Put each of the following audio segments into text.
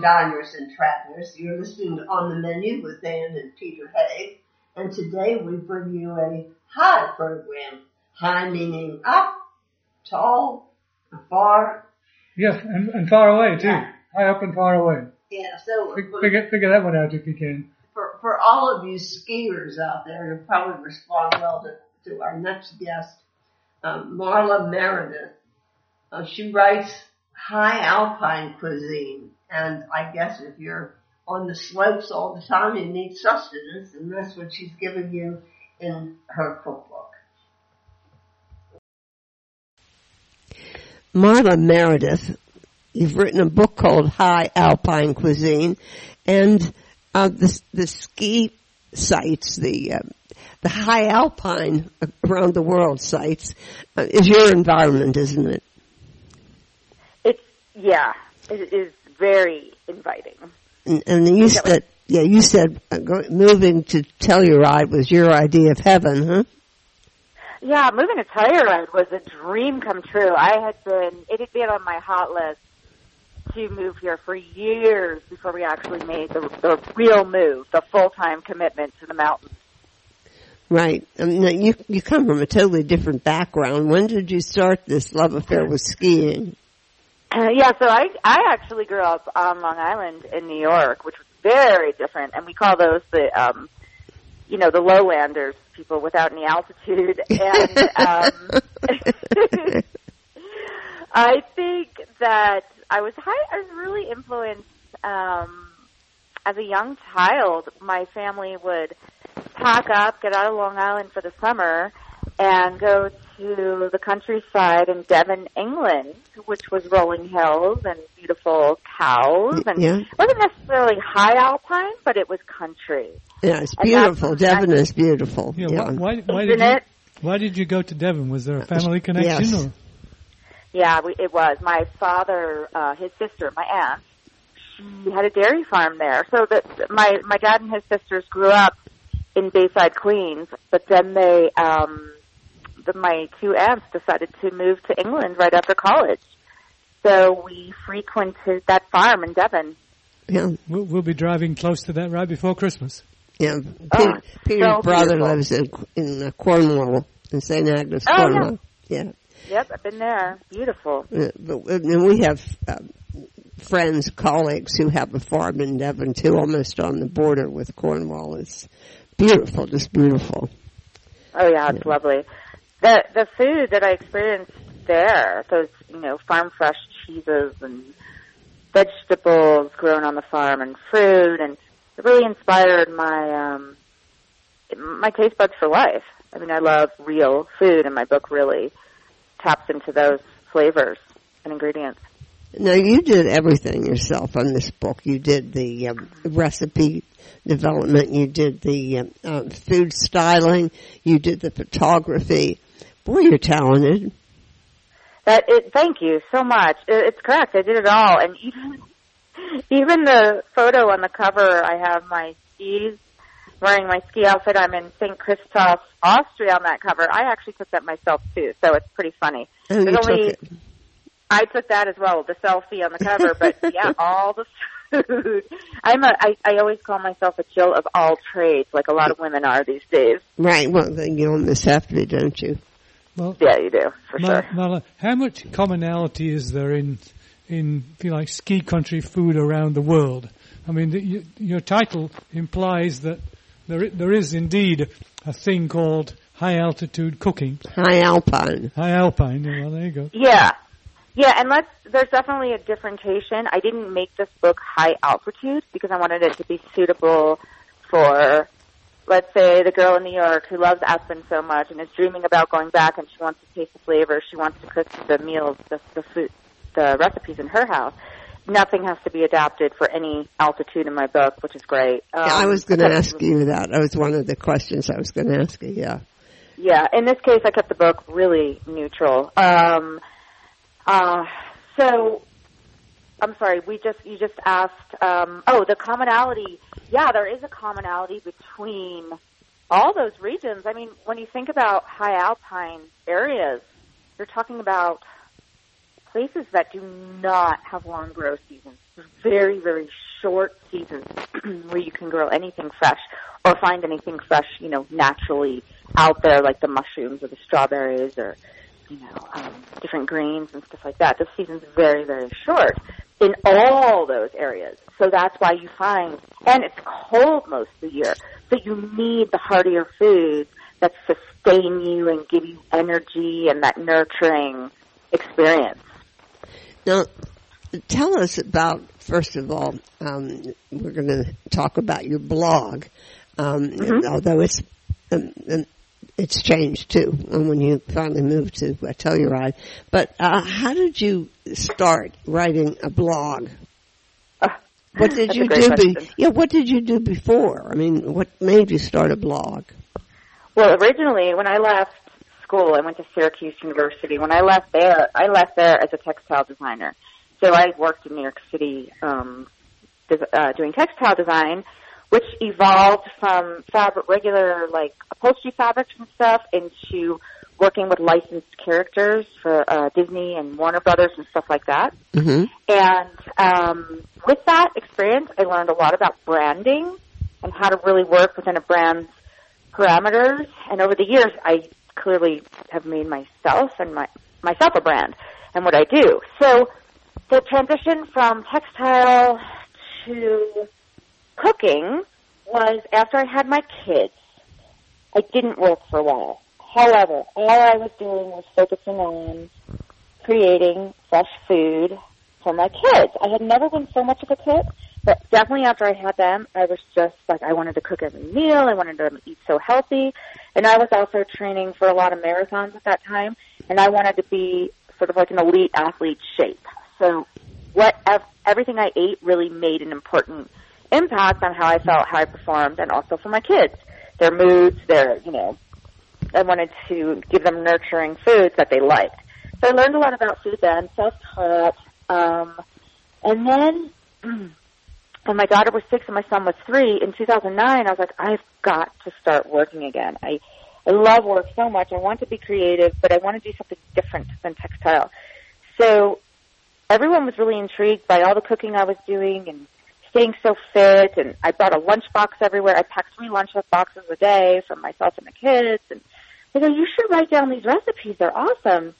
Morning, diners and travelers. You're listening to On the Menu with Dan and Peter Haig, and today we bring you a high program. High meaning up, tall, far. Yes, and, and far away too. Yeah. High up and far away. Yeah, so Fig- Figure, figure that one out if you can. for, for all of you skiers out there, you'll probably respond well to, to our next guest, um, Marla Meredith. Uh, she writes high alpine cuisine, and I guess if you're on the slopes all the time, you need sustenance, and that's what she's giving you in her cookbook. Marla Meredith, you've written a book called High Alpine Cuisine, and uh, the the ski sites, the uh, the high alpine around the world sites, uh, is your environment, isn't it? It's yeah, it is very inviting. And, and you said, yeah, you said uh, moving to Telluride was your idea of heaven, huh? Yeah, moving to Telluride was a dream come true. I had been it had been on my hot list to move here for years before we actually made the, the real move, the full time commitment to the mountains. Right. Um, now you you come from a totally different background. When did you start this love affair with skiing? Yeah, so I I actually grew up on Long Island in New York, which was very different, and we call those the um, you know, the lowlanders, people without any altitude, and um, I think that I was high, I was really influenced um, as a young child. My family would pack up, get out of Long Island for the summer, and go to the countryside in Devon, England, which was rolling hills and beautiful cows, and Yeah. it wasn't necessarily high alpine, but it was country. Yeah, it's beautiful. Devon is beautiful. Yeah. Yeah. Why, why, why Isn't did you, it? why did you go to Devon? Was there a family connection? Yes. Or? Yeah, we, it was. My father, uh, his sister, my aunt, she had a dairy farm there. So that my my dad and his sisters grew up in Bayside, Queens, but then they, um, the, my two aunts decided to move to England right after college. So we frequented that farm in Devon. Yeah. We'll, we'll be driving close to that right before Christmas. Yeah. Oh, Peter's so brother beautiful. lives in in uh, Cornwall, in St. Agnes, Oh, yeah. Cornwall. Yeah. Yep, I've been there. Beautiful. Uh, but and we have uh, friends, colleagues who have a farm in Devon too, almost on the border with Cornwall. It's beautiful, just beautiful. Oh yeah, it's lovely. The the food that I experienced there, those you know farm fresh cheeses and vegetables grown on the farm and fruit, and it really inspired my um my taste buds for life. I mean, I love real food, and my book really taps into those flavors and ingredients. Now you did everything yourself on this book. You did the um, recipe development. You did the um, uh, food styling. You did the photography. Boy, you're talented. That it. Thank you so much. It, it's correct. I did it all, and even even the photo on the cover, I have my skis wearing my ski outfit. I'm in St. Christoph, Austria on that cover. I actually took that myself too, so it's pretty funny. Oh, you There's took only- it. I took that as well, the selfie on the cover. But yeah, all the food. I'm a. I, I always call myself a Jill of all trades, like a lot of women are these days. Right. Well, then you almost have to be, don't you? Well, Yeah, you do for Mar- sure. Marla, how much commonality is there in, in, if you like, ski country food around the world? I mean, the, you, your title implies that there, there is indeed a thing called high altitude cooking, High alpine. high alpine. yeah, Well, there you go. Yeah. Yeah, and let's there's definitely a differentiation. I didn't make this book high altitude because I wanted it to be suitable for let's say the girl in New York who loves Aspen so much and is dreaming about going back and she wants to taste the flavor, she wants to cook the meals, the the food the recipes in her house. Nothing has to be adapted for any altitude in my book, which is great. Um, Yeah, I was going to ask you that. That was one of the questions I was going to ask you. Yeah. Yeah, in this case, I kept the book really neutral. Um, uh, so, I'm sorry. We just you just asked. Um, oh, the commonality. Yeah, there is a commonality between all those regions. I mean, when you think about high alpine areas, you're talking about places that do not have long grow seasons. Very, very short seasons where you can grow anything fresh or find anything fresh, you know, naturally out there, like the mushrooms or the strawberries or, you know, um, different greens and stuff like that. The season's very, very short in all those areas. So that's why you find, and it's cold most of the year, so you need the heartier foods that sustain you and give you energy and that nurturing experience. Now, tell us about, first of all, um, we're going to talk about your blog, um, mm-hmm. although it's, um, um, it's changed too when you finally moved to Telluride. But uh, how did you start writing a blog? What did you do? Be- yeah, what did you do before? I mean, what made you start a blog? Well, originally, when I left school, I went to Syracuse University. When I left there, I left there as a textile designer. So I worked in New York City um, uh, doing textile design, which evolved from fabric, regular like upholstery fabrics and stuff into working with licensed characters for uh, Disney and Warner Brothers and stuff like that. Mm-hmm. And um, with that experience, I learned a lot about branding and how to really work within a brand's parameters. And over the years, I clearly have made myself and my myself a brand and what I do. So the transition from textile to cooking was after I had my kids. I didn't work for a while. However, all I was doing was focusing on creating fresh food for my kids. I had never been so much of a cook, but definitely after I had them, I was just like, I wanted to cook every meal. I wanted to eat so healthy. And I was also training for a lot of marathons at that time. And I wanted to be sort of like an elite athlete shape. So what, everything I ate really made an important impact on how I felt, how I performed, and also for my kids. Their moods, their, you know, I wanted to give them nurturing foods that they liked. So I learned a lot about food then, self-taught, um, and then when my daughter was six and my son was three in 2009, I was like, I've got to start working again. I, I love work so much. I want to be creative, but I want to do something different than textile. So everyone was really intrigued by all the cooking I was doing and staying so fit. And I brought a lunchbox everywhere. I packed three lunch boxes a day for myself and the kids. And they go, you should write down these recipes. They're awesome.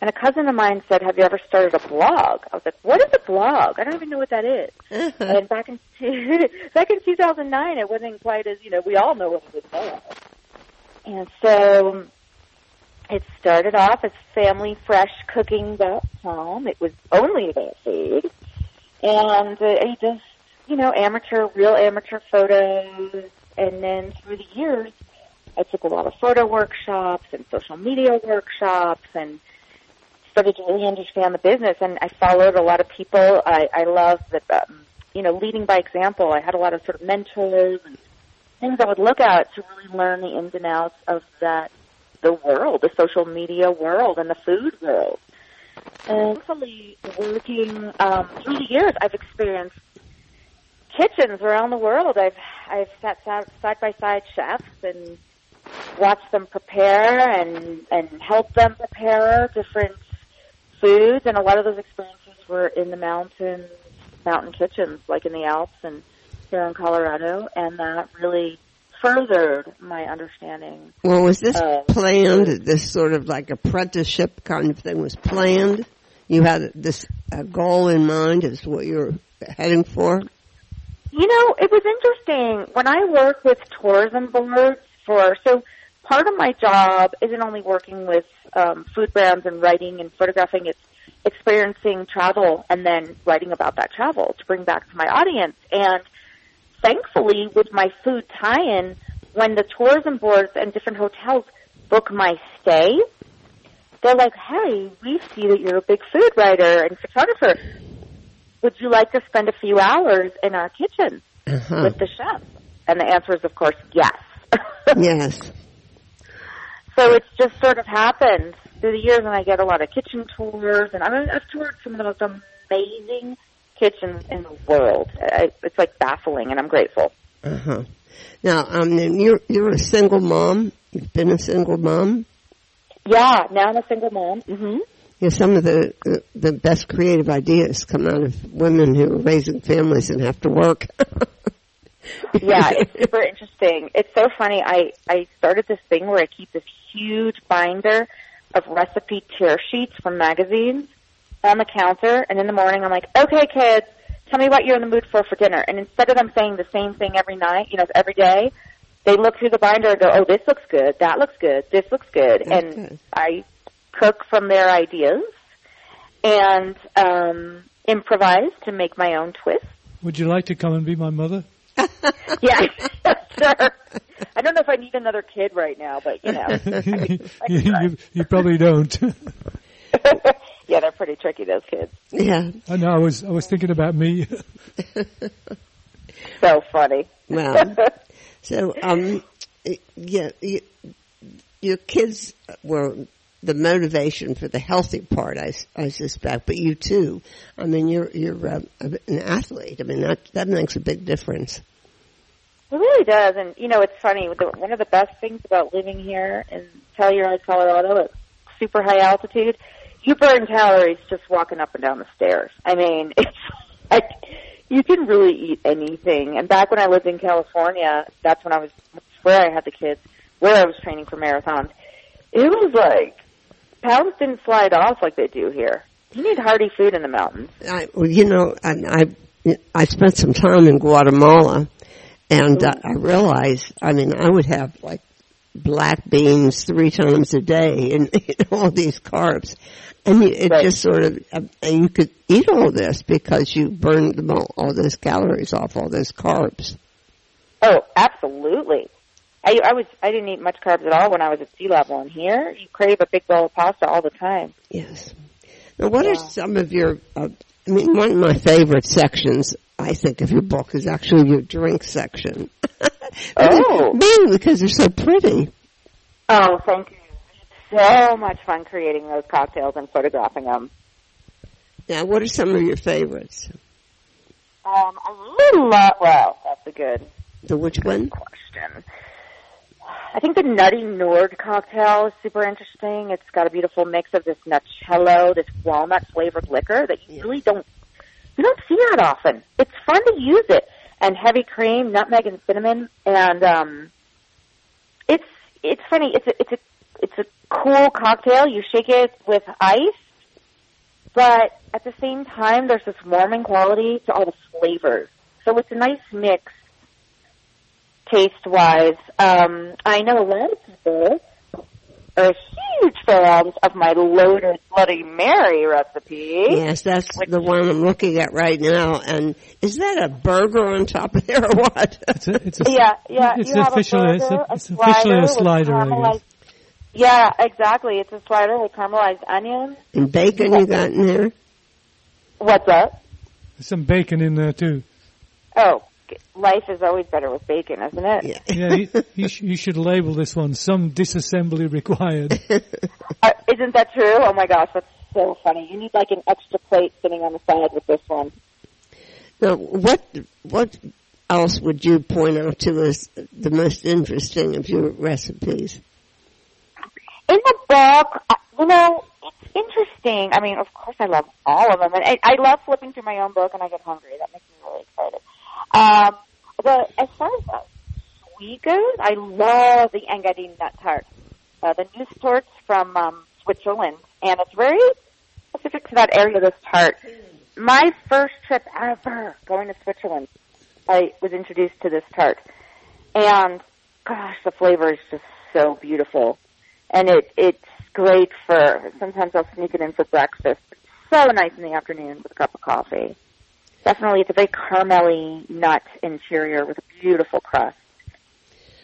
And a cousin of mine said, "Have you ever started a blog?" I was like, "What is a blog? I don't even know what that is." Uh-huh. And back in back in 2009, it wasn't quite as you know. We all know what it is now. And so it started off as FamilyFreshCooking.com. It was only about food, and uh, I just you know amateur, real amateur photos. And then through the years, I took a lot of photo workshops and social media workshops and started to really understand the business, and I followed a lot of people. I, I love that, um, you know, leading by example. I had a lot of sort of mentors and things I would look at to really learn the ins and outs of that, the world, the social media world, and the food world. And hopefully, working um, through the years, I've experienced kitchens around the world. I've I've sat side by side chefs and watched them prepare and and help them prepare different foods, and a lot of those experiences were in the mountains, mountain kitchens, like in the Alps and here in Colorado, and that really furthered my understanding. Well, was this planned? This sort of like apprenticeship kind of thing was planned. You had this uh, goal in mind as what you're heading for. You know, it was interesting when I work with tourism boards for so part of my job isn't only working with um, food brands and writing and photographing, it's experiencing travel and then writing about that travel to bring back to my audience. And thankfully, with my food tie-in, when the tourism boards and different hotels book my stay, they're like, hey, we see that you're a big food writer and photographer. Would you like to spend a few hours in our kitchen uh-huh. with the chef? And the answer is, of course, yes. yes. So it's just sort of happened through the years, and I get a lot of kitchen tours, and I mean, I've toured some of the most amazing kitchens in the world. I, it's like baffling, and I'm grateful. Uh huh. Now, um, you're you're a single mom. You've been a single mom. Yeah, now I'm a single mom. Mm-hmm. You know, some of the the best creative ideas come out of women who are raising families and have to work. yeah, it's super interesting. It's so funny. I I started this thing where I keep this huge binder of recipe tear sheets from magazines on the counter, and in the morning I'm like, okay, kids, tell me what you're in the mood for for dinner. And instead of them saying the same thing every night, you know, every day, they look through the binder and go, oh, this looks good, that looks good, this looks good, That's and good. I cook from their ideas and um, improvise to make my own twist. Would you like to come and be my mother? Yeah, sure. I don't know if I need another kid right now, but you know, you, you, you probably don't. yeah, they're pretty tricky. Those kids, Yeah. I know. I was I was thinking about me. so funny. Well, so um, yeah, you, your kids were the motivation for the healthy part, I, I suspect. But you too. I mean, you're you're uh, an athlete. I mean, that that makes a big difference. It really does, and you know, it's funny. One of the best things about living here in Telluride, Colorado, at super high altitude, you burn calories just walking up and down the stairs. I mean, it's like you can really eat anything. And back when I lived in California, that's when I was that's where I had the kids, where I was training for marathons. It was like pounds didn't slide off like they do here. You need hearty food in the mountains. I, well, you know, I, I I spent some time in Guatemala, and uh, I realized, I mean, I would have like black beans three times a day and you know, all these carbs. And you, it Right. just sort of, uh, and you could eat all this because you burned all, all those calories off, all those carbs. Oh, absolutely. I I was I didn't eat much carbs at all when I was at sea level, and here you crave a big bowl of pasta all the time. Yes. Now, what are some of your? Uh, I mean, one of my favorite sections, I think, of your book is actually your drink section. Oh. mainly because they're so pretty. Oh, thank you. So much fun creating those cocktails and photographing them. Now, what are some of your favorites? Um, I really love. Well, that's a good The which one? question. I think the Nutty Nord cocktail is super interesting. It's got a beautiful mix of this nutcello, this walnut flavored liquor that you Yeah. really don't you don't see that often. It's fun to use it, and heavy cream, nutmeg, and cinnamon, and um, it's it's funny. It's a it's a it's a cool cocktail. You shake it with ice, but at the same time, there's this warming quality to all the flavors. So it's a nice mix taste wise. Um, I know a lot of people are huge fans of my loaded Bloody Mary recipe. Yes, that's Which- the one I'm looking at right now. And is that a burger on top of there or what? It's a, it's a, Yeah, yeah. It's you have officially- a it's a- it's officially a slider, I guess. Yeah, exactly. It's a slider with caramelized onions. and bacon you got in there? What's up? There's some bacon in there too. Oh, g- life is always better with bacon, isn't it? Yeah. Yeah, you, you, sh- you should label this one "Some Disassembly Required." Uh, isn't that true? Oh my gosh, that's so funny. You need like an extra plate sitting on the side with this one. Now, what what else would you point out to us the most interesting of your recipes? in the book, uh, you know, it's interesting. I mean, of course, I love all of them, and I, I love flipping through my own book, and I get hungry. That makes me really excited. Um, but as far as uh, sweet goes, I love the Engadine nut tart, uh, the new torts from um, Switzerland, and it's very specific to that area. This tart. My first trip ever going to Switzerland, I was introduced to this tart, and gosh, the flavor is just so beautiful and it it's great for sometimes I'll sneak it in for breakfast. It's so nice in the afternoon with a cup of coffee. Definitely, it's a very caramelly nut interior with a beautiful crust,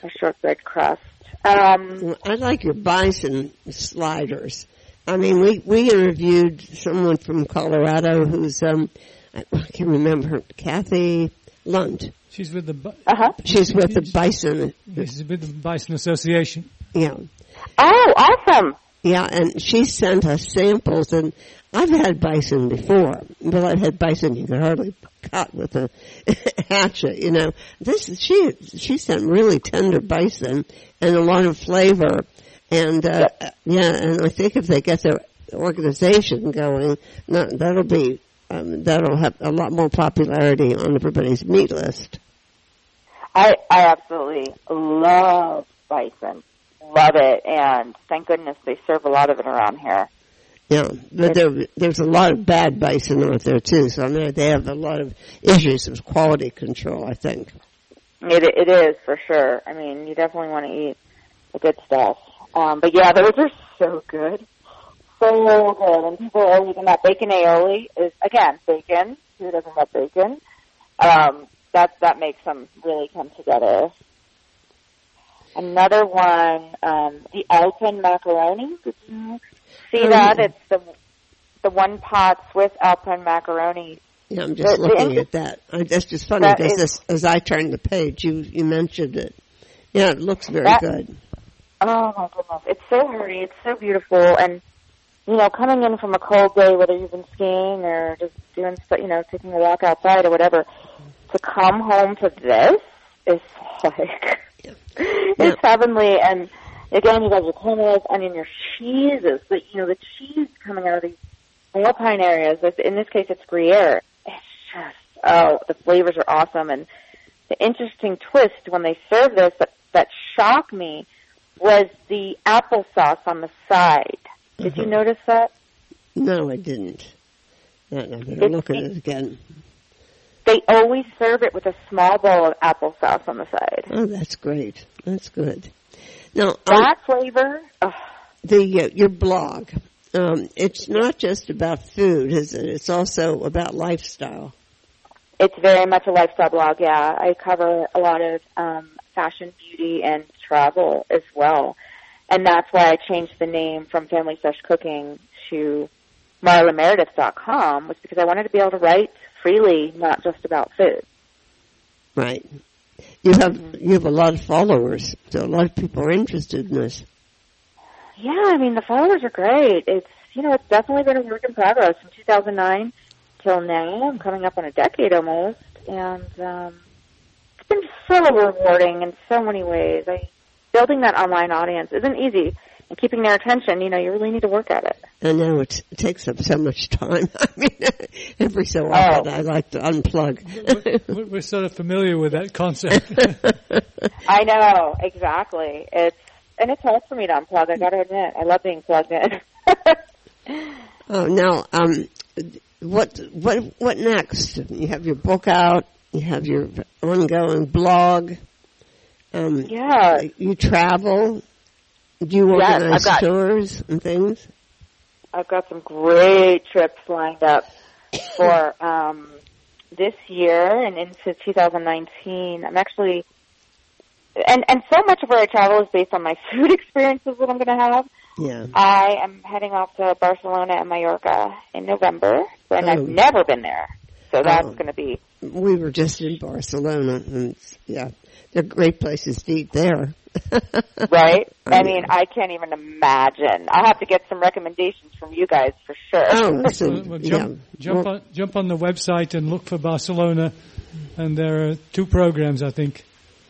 a shortbread crust. Um, I like your bison sliders. I mean, we we interviewed someone from Colorado who's um, I, I can't remember Kathy Lund. She's with the. uh huh. She's with the bison. She's with the Bison Association. Yeah, Oh, awesome! Yeah, and she sent us samples, and I've had bison before, but I've had bison you could hardly cut with a hatchet. You know, this she she sent really tender bison and a lot of flavor, and uh, yeah, and I think if they get their organization going, no, that'll be um, that'll have a lot more popularity on everybody's meat list. I I absolutely love bison, love it, and thank goodness they serve a lot of it around here. Yeah, but there, there's a lot of bad bison out there too. So I mean, they have a lot of issues with quality control. I think. It it is for sure. I mean, you definitely want to eat the good stuff. Um, but yeah, those are so good, so good. And people are eating that bacon aioli is again bacon. Who doesn't love bacon? Um, that that makes them really come together. Another one, um, the Alpen macaroni. Did you see Oh, that? yeah. It's the the one pot Swiss Alpen macaroni. Yeah, I'm just The- the looking inter- at that. I, that's just funny That because is- this, as I turned the page, you you mentioned it. Yeah, it looks very That- good. Oh my goodness, it's so hearty, it's so beautiful, and you know, coming in from a cold day, whether you've been skiing or just doing, you know, taking a walk outside or whatever, to come home to this is like it's heavenly. And again, you guys are your caramelis, onion, your cheeses, but you know, the cheese coming out of these alpine areas. In this case, it's Gruyere. It's just oh, the flavors are awesome, and the interesting twist when they serve this that that shocked me was the applesauce on the side. Did you Mhm. notice that? No, I didn't. No, I better It's- look at it again. They always serve it with a small bowl of applesauce on the side. Oh, that's great. That's good. Now, um, That flavor, ugh, the uh, your blog, um, it's not just about food, is it? It's also about lifestyle. it's very much a lifestyle blog. Yeah, I cover a lot of um, fashion, beauty, and travel as well, and that's why I changed the name from Family Fresh Cooking to MarlaMeredith.com was because I wanted to be able to write freely, not just about food. Right. You have you have a lot of followers, so a lot of people are interested in this. Yeah, I mean the followers are great. It's you know it's definitely been a work in progress from 2009 till now. I'm coming up on a decade almost, and um, it's been so rewarding in so many ways. I building that online audience isn't easy, and keeping their attention. You know, you really need to work at it. I know it takes up so much time. I mean, every so often Oh. I like to unplug. We're, we're sort of familiar with that concept. I know exactly. It's and it's hard for me to unplug. I got to admit, I love being plugged in. oh, now, um, what what what next? You have your book out. You have your ongoing blog. Um, yeah, You travel. Do you Yes, organize got- tours and things? I've got some great trips lined up for um, this year and into 2019. I'm actually, and and so much of where I travel is based on my food experiences that I'm going to have. Yeah. I am heading off to Barcelona and Mallorca in November, and Oh. I've never been there, so that's Oh. going to be We were just in Barcelona, and yeah, they're great places to eat there. right. I I mean- mean, I can't even imagine. I'll have to get some recommendations from you guys for sure. Oh, so, Well, well, yeah. jump, jump, Well, on, jump on the website and look for Barcelona, and there are two programs I think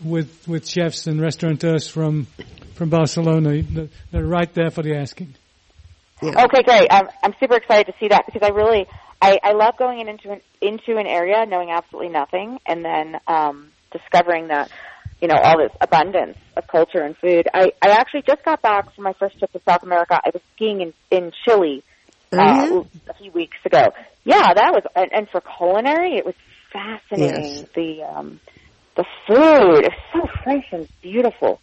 with with chefs and restaurateurs from from Barcelona. They're- They're right there for the asking. yeah. Okay, great. I'm, I'm super excited to see that because I really, I, I love going in into an, into an area knowing absolutely nothing and then um, discovering that, you know, all this abundance of culture and food. I, I actually just got back from my first trip to South America. I was skiing in, in Chile uh, yeah? a few weeks ago. Yeah, that was, and, and for culinary, it was fascinating. Yes. The um, the food is so fresh and beautiful.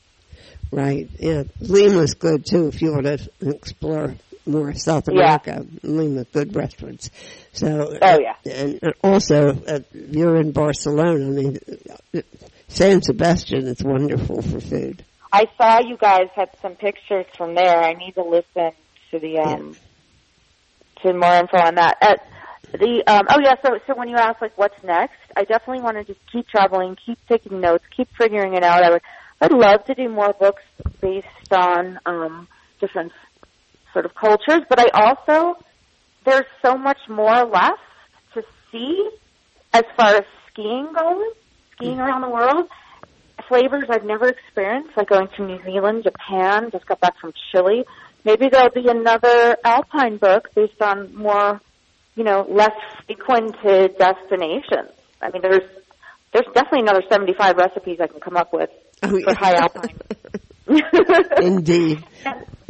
Right. Yeah. Lima's good too if you want to explore more South America, Yeah. America. Lima, good restaurants. So. Oh, yeah. And also, uh, you're in Barcelona. I mean, uh, San Sebastian is wonderful for food. I saw you guys had some pictures from there. I need to listen to the um to more info on that. Uh, the um oh yeah, so so when you ask like what's next, I definitely want to just keep traveling, keep taking notes, keep figuring it out. I would I'd love to do more books based on um different sort of cultures, but I also there's so much more left to see as far as skiing goes, skiing mm. around the world flavors I've never experienced, like going to New Zealand, Japan, just got back from Chile. maybe there'll be another Alpine book based on more, you know, less frequented destinations. I mean, there's there's definitely another 75 recipes I can come up with Oh, yeah. for high Alpine. Indeed.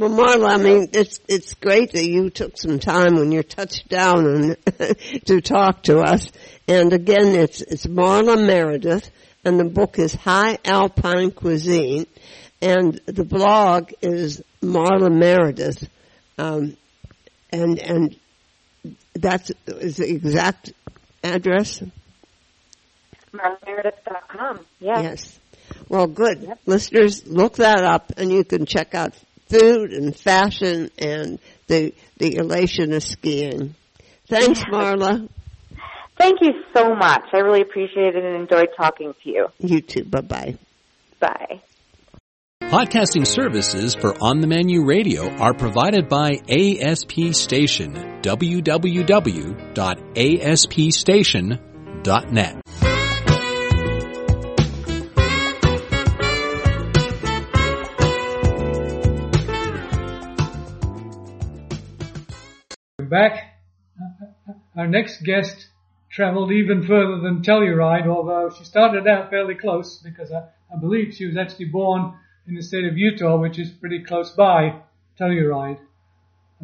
Well, Marla, I mean, it's it's great that you took some time when you're touched down and to talk to us. And again, it's it's Marla Meredith, and the book is High Alpine Cuisine, and the blog is Marla Meredith, um, and and that's is the exact address. MarlaMeredith.com. Yeah. Yes. Well, good. Yep. Listeners, look that up and you can check out food and fashion and the, the elation of skiing. Thanks, Marla. Thank you so much. I really appreciate it and enjoyed talking to you. You too. Bye bye. Bye. Podcasting services for On the Menu Radio are provided by ASP Station. www.aspstation.net. back. Our next guest traveled even further than Telluride, although she started out fairly close because I, I believe she was actually born in the state of Utah, which is pretty close by Telluride.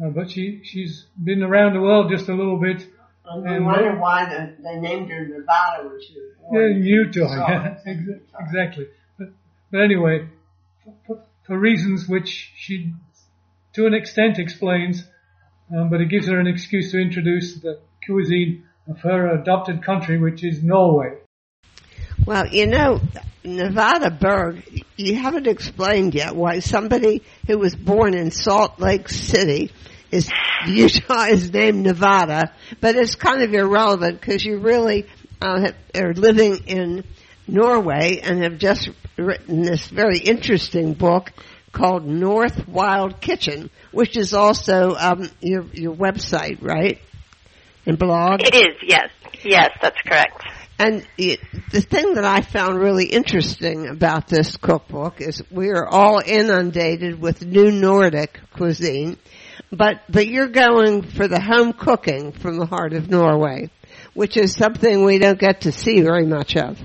Uh, but she, she's been around the world just a little bit. And- wonder why the, they named her Nevada when she was born. in Utah, yeah, ex- exactly. But, but anyway, for, for reasons which she, to an extent, explains, um, but it gives her an excuse to introduce the cuisine of her adopted country, which is Norway. Well, you know, Nevada Berg, you haven't explained yet why somebody who was born in Salt Lake City is, Utah is named Nevada, but it's kind of irrelevant because you really uh, are living in Norway and have just written this very interesting book called North Wild Kitchen, which is also um, your your website, right? And blog. It is, yes. Yes, that's correct. And it, the thing that I found really interesting about this cookbook is we are all inundated with new Nordic cuisine, but but you're going for the home cooking from the heart of Norway, which is something we don't get to see very much of.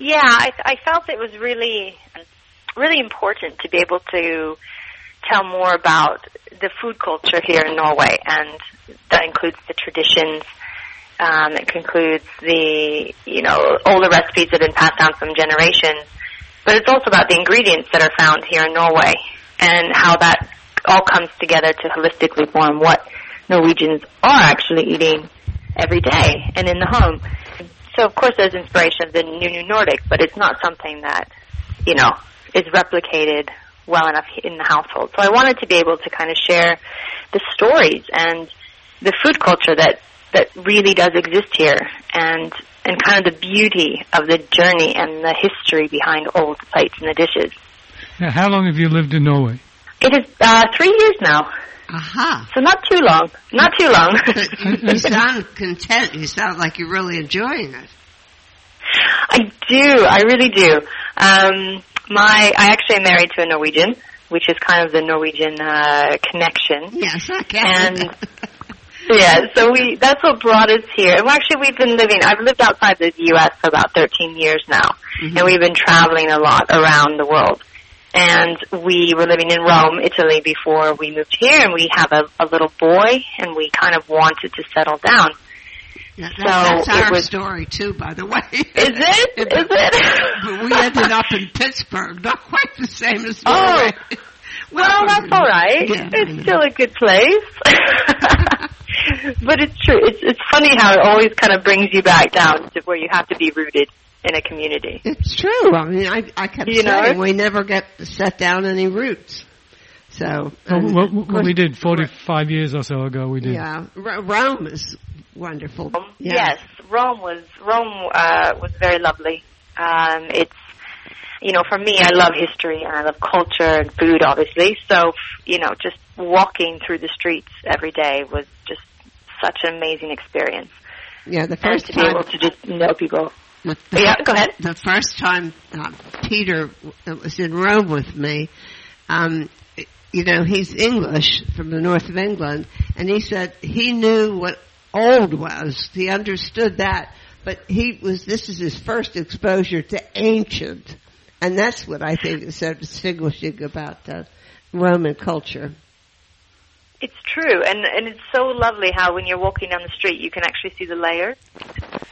Yeah, I, I felt it was really, really important to be able to tell more about the food culture here in Norway, and that includes the traditions. Um, it concludes the, you know, all the recipes that have been passed down from generations. But it's also about the ingredients that are found here in Norway and how that all comes together to holistically form what Norwegians are actually eating every day and in the home. So of course there's inspiration of the new new Nordic, but it's not something that, you know, is replicated well enough in the household. So I wanted to be able to kind of share the stories and the food culture that that really does exist here and and kind of the beauty of the journey and the history behind all the plates and the dishes. Now, how long have you lived in Norway? It is uh, three years now, Aha. so not too long. Not too long. you sound content. You sound like you're really enjoying it. I do. I really do. Um, my I actually am married to a Norwegian, which is kind of the Norwegian uh, connection. Yes, can. And yeah, so we that's what brought us here. And actually, we've been living. I've lived outside the U.S. for about 13 years now, and we've been traveling a lot around the world. And we were living in Rome, Italy, before we moved here, and we have a, a little boy, and we kind of wanted to settle down. That- So that's our was- story too, by the way. Is it? Is it? but we ended up in Pittsburgh, not quite the same as Oh. Norway. Well, that's all right. Yeah, it's know. still a good place. but it's true. It's it's funny how it always kind of brings you back down to where you have to be rooted in a community. It's true. I mean, I, I kept You know saying it? we never get set down any roots. So, Well, and what, what course, we did 45 years or so ago, we did. yeah, R- Rome is wonderful. Yeah. Yes, Rome was Rome uh, was very lovely. Um, it's you know for me, I love history and I love culture and food, obviously. So you know, just walking through the streets every day was just such an amazing experience. Yeah, the And first to be time. able to just know people. the- Yeah, go ahead. The first time uh, Peter was in Rome with me, um, you know, he's English from the north of England, and he said he knew what old was. He understood that, but he was, this is his first exposure to ancient. And that's what I think is so distinguishing about uh, Roman culture. It's true, and and it's so lovely how when you're walking down the street, you can actually see the layers.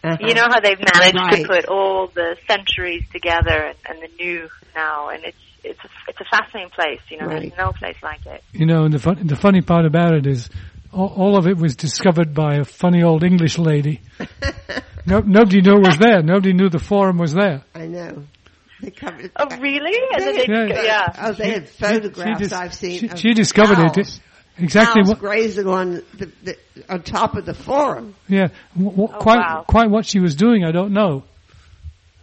Uh-huh. You know how they've managed Right. to put all the centuries together and, and the new now, and it's it's a, it's a fascinating place. You know, Right. there's no place like it. You know, and the fun, the funny part about it is, all, all of it was discovered by a funny old English lady. No, nobody knew it was there. Nobody knew the forum was there. I know. They covered. Oh, really? And then They- they, Yeah. yeah. Oh, they had She- photographs dis- I've seen. She, she discovered it. cows. Exactly Cows what, grazing on the, the on top of the forum. yeah, w- w- Oh, quite, wow. quite what she was doing, I don't know.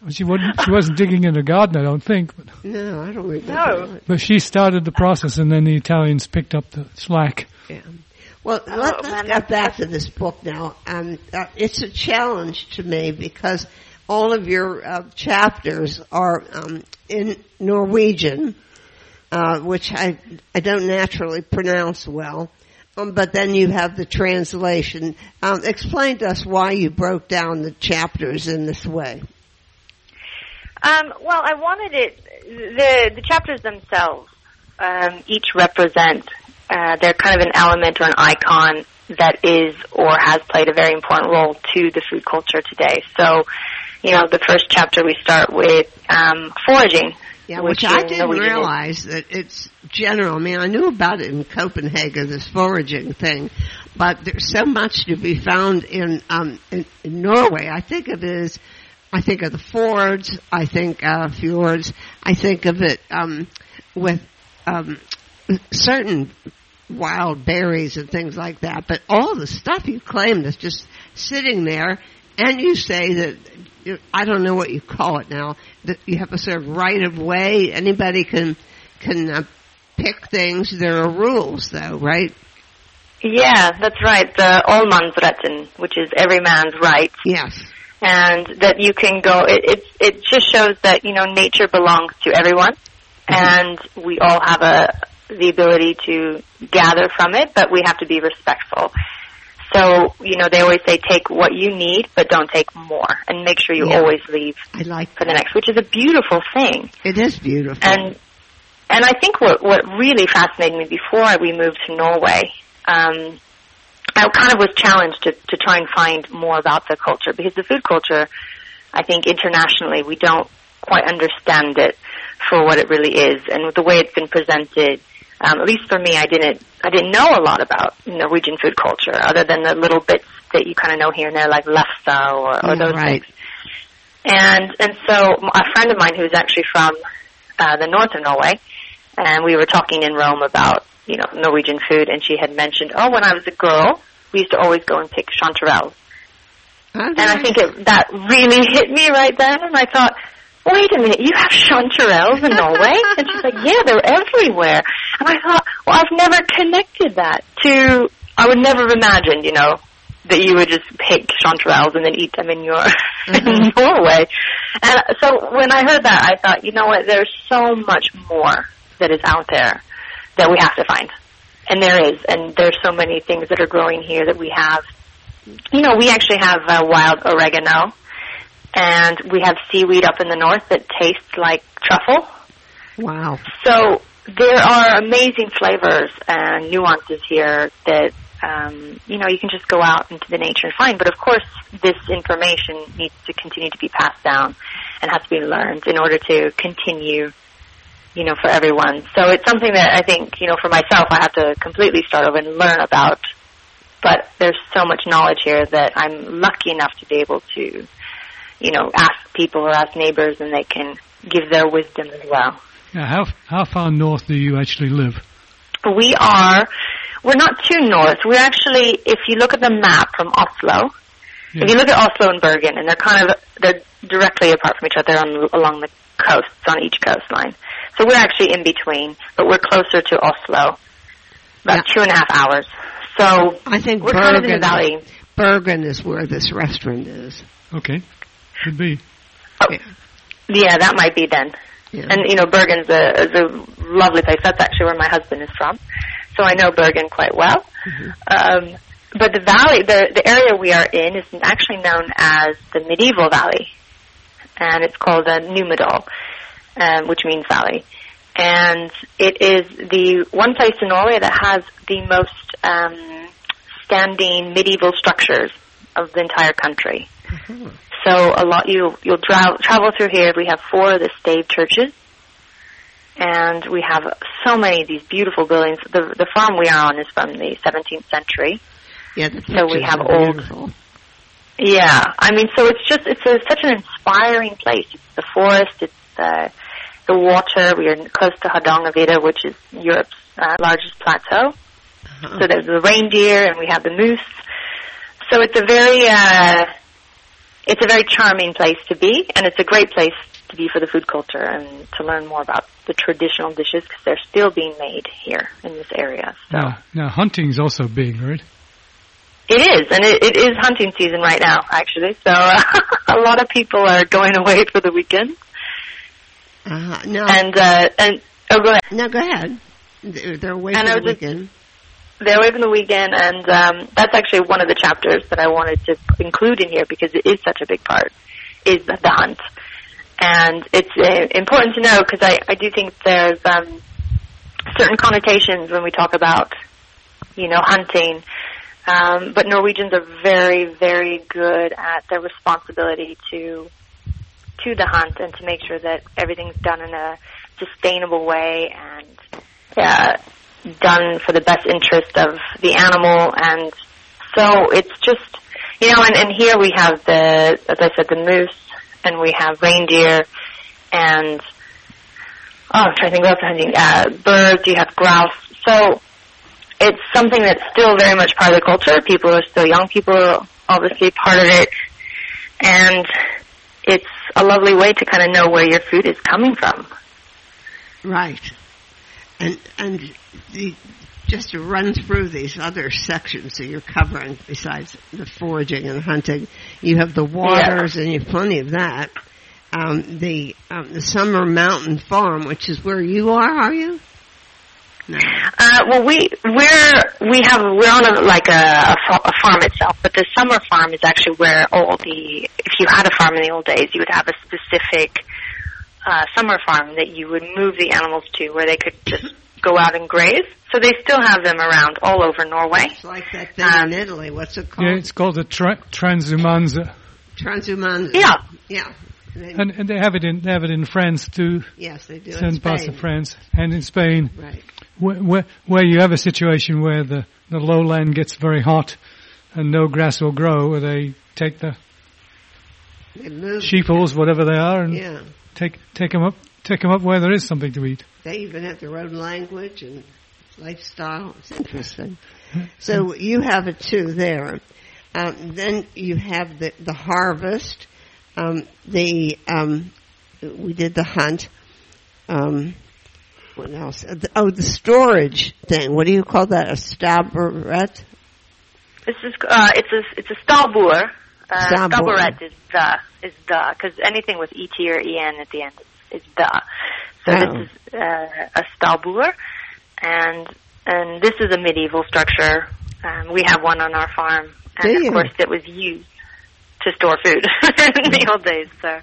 She wasn't, she wasn't digging in a garden, I don't think, but, No, I don't remember. No. but she started the process and then the Italians picked up the slack. Yeah. Well, Oh, let, us get back to this book now. Um, uh, it's a challenge to me because all of your uh, chapters are um, in Norwegian, uh, which I I don't naturally pronounce well. Um, but then you have the translation. Um, explain to us why you broke down the chapters in this way. Um, well, I wanted it. The the chapters themselves um, each represent. Uh, they're kind of an element or an icon that is or has played a very important role to the food culture today. So, you know, the first chapter we start with um, foraging. Yeah, which, which I didn't realize that it's general. I mean, I knew about it in Copenhagen, this foraging thing, but there's so much to be found in um, in, in Norway. I think of it as, I think of the fords, I think uh, fjords, I think of it um, with um, certain wild berries and things like that. But all the stuff you claim that's just sitting there, and you say that I don't know what you call it now. That you have a sort of right of way. Anybody can can uh, pick things. There are rules, though, right? Yeah, that's right. The Allemannsretten, which is every man's right, Yes. and that you can go. It it, it just shows that you know nature belongs to everyone, and we all have a the ability to gather from it, but we have to be respectful. So you know they always say take what you need, but don't take more, and make sure you Yeah. always leave I like for the next, which is a beautiful thing. It is beautiful. And and I think what what really fascinated me before we moved to Norway, um, I kind of was challenged to to try and find more about the culture because the food culture, I think internationally we don't quite understand it for what it really is, and the way it's been presented. Um, at least for me, I didn't I didn't know a lot about Norwegian food culture other than the little bits that you kind of know here and there, like lefse or, or Yeah, those right. things. And and so a friend of mine who's actually from uh, the north of Norway, and we were talking in Rome about you know Norwegian food, and she had mentioned, oh, when I was a girl, we used to always go and pick chanterelles, and I think it, that really hit me right then, and I thought. Wait a minute, you have chanterelles in Norway? And she's like, yeah, they're everywhere. And I thought, well, I've never connected that to, I would never have imagined, you know, that you would just pick chanterelles and then eat them in your in Norway. And so when I heard that, I thought, you know what? There's so much more that is out there that we have to find, and there is. And there's so many things that are growing here that we have. You know, we actually have uh, wild oregano, and we have seaweed up in the north that tastes like truffle. wow. So there are amazing flavors and nuances here that um, you know you can just go out into the nature and find. But of course, this information needs to continue to be passed down and has to be learned in order to continue. You know, for everyone. So it's something that I think, you know, for myself, I have to completely start over and learn about. But there's so much knowledge here that I'm lucky enough to be able to, you know, ask people or ask neighbors, and they can give their wisdom as well. Now, how how far north do you actually live? We are, we're not too north. We're actually, if you look at the map from Oslo, if you look at Oslo and Bergen, and they're kind of, they're directly apart from each other on, along the coasts, on each coastline. So we're actually in between, but we're closer to Oslo, about Yeah. two and a half hours. So I think we're kind of in Bergen, the valley. Bergen is where this restaurant is. Okay, could be. Oh, yeah, that might be then. Yeah. And you know, Bergen's a, is a lovely place. That's actually where my husband is from, so I know Bergen quite well. Um, but the valley, the the area we are in, is actually known as the medieval valley, and it's called uh, Numedal, um, which means valley. And it is the one place in Norway that has the most um, standing medieval structures of the entire country. So a lot you you'll tra- travel through here. We have four of the stave churches, and we have so many of these beautiful buildings. The the farm we are on is from the 17th century. Yeah, So we have old- beautiful. Yeah, I mean, so it's just it's a, such an inspiring place. It's the forest, it's the the water. We are close to Hardangervidda, which is Europe's uh, largest plateau. Uh-huh. So there's the reindeer, and we have the moose. So it's a very uh, it's a very charming place to be, and it's a great place to be for the food culture and to learn more about the traditional dishes because they're still being made here in this area. So. Now, now hunting's also big, right? It is, and it, it is hunting season right now, actually. So uh, a lot of people are going away for the weekend, Uh-huh. No, and uh, and oh, go ahead. no, go ahead. They're, they're away And for I the was just- away for the weekend, and um, that's actually one of the chapters that I wanted to include in here because it is such a big part. Is the, hunt, and it's uh, important to know because I I do think there's um, certain connotations when we talk about you know hunting. Um, but Norwegians are very, very good at their responsibility to to the hunt and to make sure that everything's done in a sustainable way and uh, done for the best interest of the animal. And so it's just, you know, and, and here we have the, as I said, the moose, and we have reindeer, and oh, I'm trying to think what hunting. Uh, birds. You have grouse. So it's something that's still very much part of the culture. People are still young people are obviously part of it, and it's a lovely way to kind of know where your food is coming from. Right. And and the, just to run through these other sections that you're covering, besides the foraging and hunting, you have the waters, and you have plenty of that. Um, the um, the Summer Mountain Farm, which is where you are, are you? No. Uh, well, we we're we have we're on a, like a, a, a farm itself, but the summer farm is actually where all the if you had a farm in the old days, you would have a specific uh, summer farm that you would move the animals to, where they could just go out and graze. So they still have them around all over Norway. It's like that thing Um, in Italy. What's it called? Yeah, it's called the tra- Transumanza, Transhumanism. Yeah. Yeah. And, and they have it in they have it in France too, yes, they do. in certain parts of Spain. France and in Spain, Right. where, where where you have a situation where the the lowland gets very hot and no grass will grow, where they take the They move. sheeples, whatever they are, and Yeah. Take take them up take them up where there is something to eat. They even have their own language and lifestyle. It's interesting. So you have it too there. Um, then you have the the harvest. Um, the um, we did the hunt. Um, what else? Uh, Oh, the storage thing. What do you call that? A staberet? This is uh, it's a it's a stabbur. Uh. Stabburet is the is the because anything with et or en at the end is, is the. So Oh. this is uh, a stabbur, and and this is a medieval structure. Um, we have one on our farm, and Do of course it was used to store food in the old days. So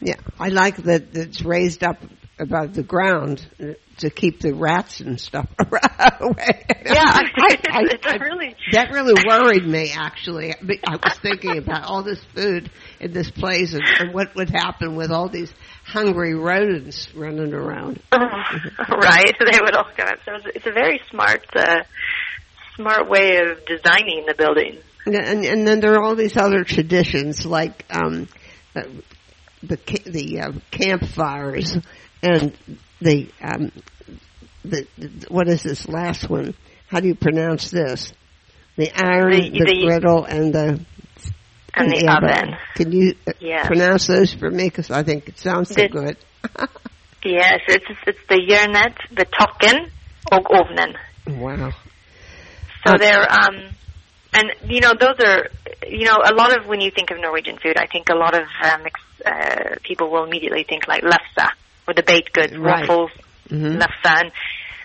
Yeah, I like that it's raised up above the ground to keep the rats and stuff away. yeah, I, I, I- really that really worried me. Actually, I was thinking about all this food in this place and, and what would happen with all these hungry rodents running around. right. They would all come up. So it's, it's a very smart, uh, smart way of designing the building. And, and, and then there are all these other traditions like um, the the uh, campfires and the, um, the the what is this last one? How do you pronounce this? The iron, The- the, the- griddle, and the And the yeah, oven. Can you uh, Yes. pronounce those for me? Because I think it sounds so good. Yes, it's it's the Jørnet, the Tokken, og Ovnen. wow. So Okay. they're um and you know those are you know a lot of when you think of Norwegian food, I think a lot of ex- uh, people will immediately think like lefse, or the baked goods, Right. waffles, Mhm. lefse, and,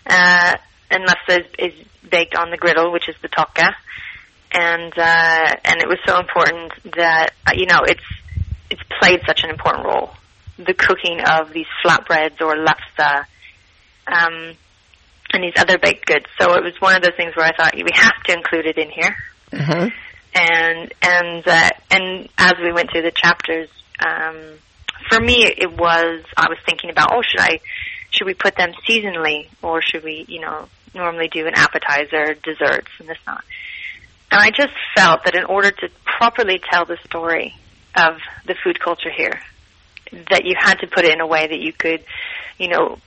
uh, and lefse is, is baked on the griddle, which is the takka. And, uh, and it was so important that, uh, you know, it's, it's played such an important role. The cooking of these flatbreads or lefse, um, and these other baked goods. So it was one of those things where I thought we have to include it in here. Uh-huh. And and uh, and as we went through the chapters, um, for me it was I was thinking about oh should I should we put them seasonally or should we you know normally do an appetizer, desserts, and this not. And I just felt that in order to properly tell the story of the food culture here, that you had to put it in a way that you could, you know,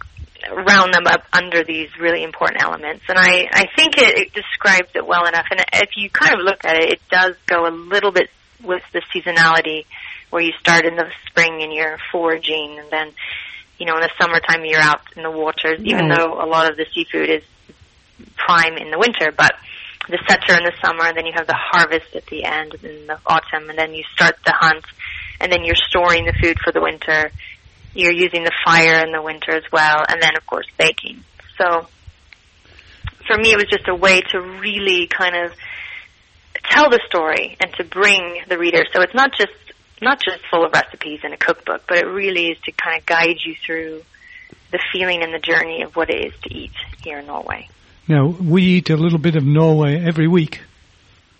round them up under these really important elements. And I, I think it, it describes it well enough. And if you kind of look at it, it does go a little bit with the seasonality where you start in the spring and you're foraging and then, you know, in the summertime you're out in the waters, even Right. though a lot of the seafood is prime in the winter, but the setter in the summer, and then you have the harvest at the end in the autumn, and then you start the hunt, and then you're storing the food for the winter. You're using the fire in the winter as well, and then of course baking. So for me, it was just a way to really kind of tell the story and to bring the reader. So it's not just not just full of recipes in a cookbook, but it really is to kind of guide you through the feeling and the journey of what it is to eat here in Norway. Now, we eat a little bit of Norway every week.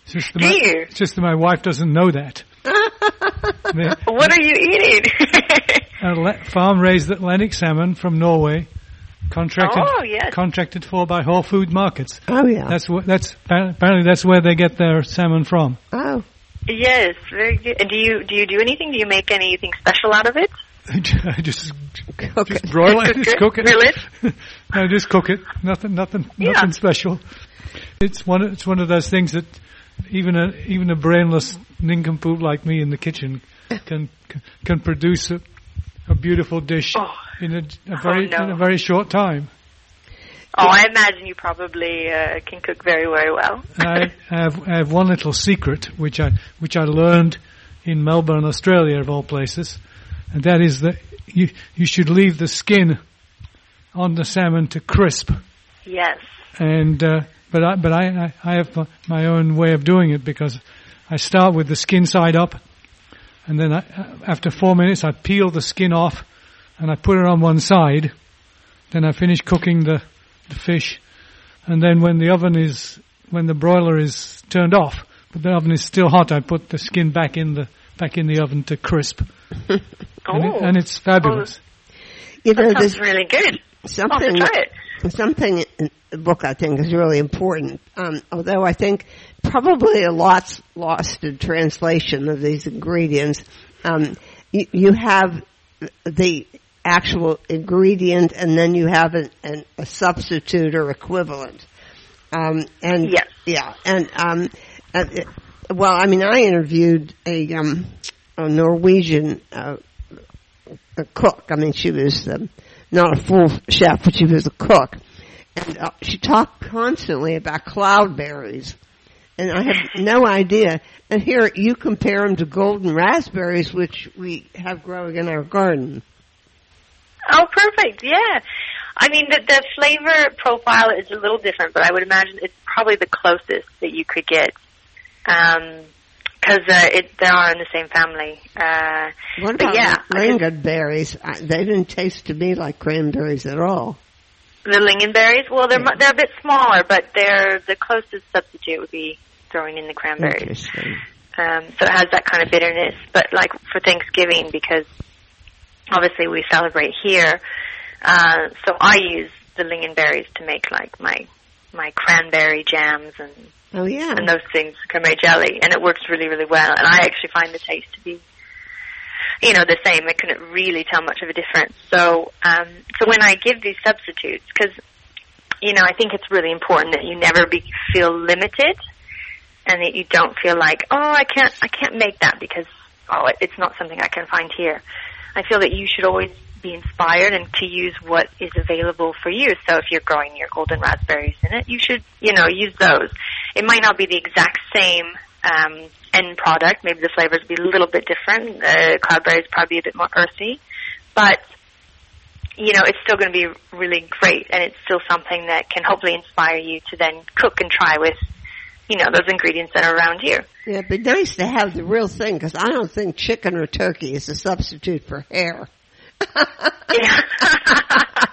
It's just that Do my, you? it's just that my wife doesn't know that. What are you eating? a farm-raised Atlantic salmon from Norway, contracted Oh, yes. contracted for by Whole Food Markets. Oh yeah. That's what that's apparently that's where they get their salmon from. oh. Yes, very good. And do you do you do anything? Do you make anything special out of it? I just Cook just it. broil it, Cook just cook it. Grill no, just cook it. Nothing, nothing, Yeah. nothing special. It's one. It's one of those things that even a even a brainless nincompoop like me in the kitchen can can, produce a, a beautiful dish Oh. in a, a very oh, no. in a very short time. Oh, I imagine you probably uh, can cook very very well. I, I have I have one little secret which I which I learned in Melbourne, Australia, of all places, and that is that you you should leave the skin on the salmon to crisp. yes. And uh, but I but I I have my- my own way of doing it because I start with the skin side up, and then I, after four minutes I peel the skin off, and I put it on one side. Then I finish cooking the the fish, and then when the oven is when the broiler is turned off, but the oven is still hot, I put the skin back in the back in the oven to crisp, Oh, and, it, and it's fabulous. You know, that sounds really good. I'll something try it. something in the book I think is really important. Um, although I think probably a lot's lost in translation of these ingredients. Um, you, you have the actual ingredient, and then you have an, an, a substitute or equivalent. Um, and Yes. yeah, and um, uh, well, I mean, I interviewed a, um, a Norwegian uh, a cook. I mean, she was um, not a full chef, but she was a cook. And uh, she talked constantly about cloudberries. And I had no idea. And here you compare them to golden raspberries, which we have growing in our garden. Oh, perfect. Yeah. I mean, the, the flavor profile is a little different, but I would imagine it's probably the closest that you could get. Um 'cause uh, it, they are in the same family. Uh, What about yeah, lingonberries? I, they didn't taste to me like cranberries at all. the lingonberries, well, they're mu- they're a bit smaller, but they're the closest substitute would be throwing in the cranberries. Um, so it has that kind of bitterness. But like for Thanksgiving, because obviously we celebrate here, uh, so I use the lingonberries to make like my my cranberry jams and Oh yeah. and those things, cranberry jelly, and it works really really well. And I actually find the taste to be, you know, the same. I couldn't really tell much of a difference. So um, so when I give these substitutes, because you know, I think it's really important that you never be feel limited and that you don't feel like, oh, I can't, I can't make that because oh, it- it's not something I can find here. I feel that you should always be inspired and to use what is available for you. So if you're growing your golden raspberries in it, you should, you know, use those. It might not be the exact same um, end product. Maybe the flavors be a little bit different. Uh, cloudberries probably a bit more earthy, but you know, it's still going to be really great, and it's still something that can hopefully inspire you to then cook and try with, you know, those ingredients that are around here. Yeah, it'd be nice to have the real thing because I don't think chicken or turkey is a substitute for hare. yeah.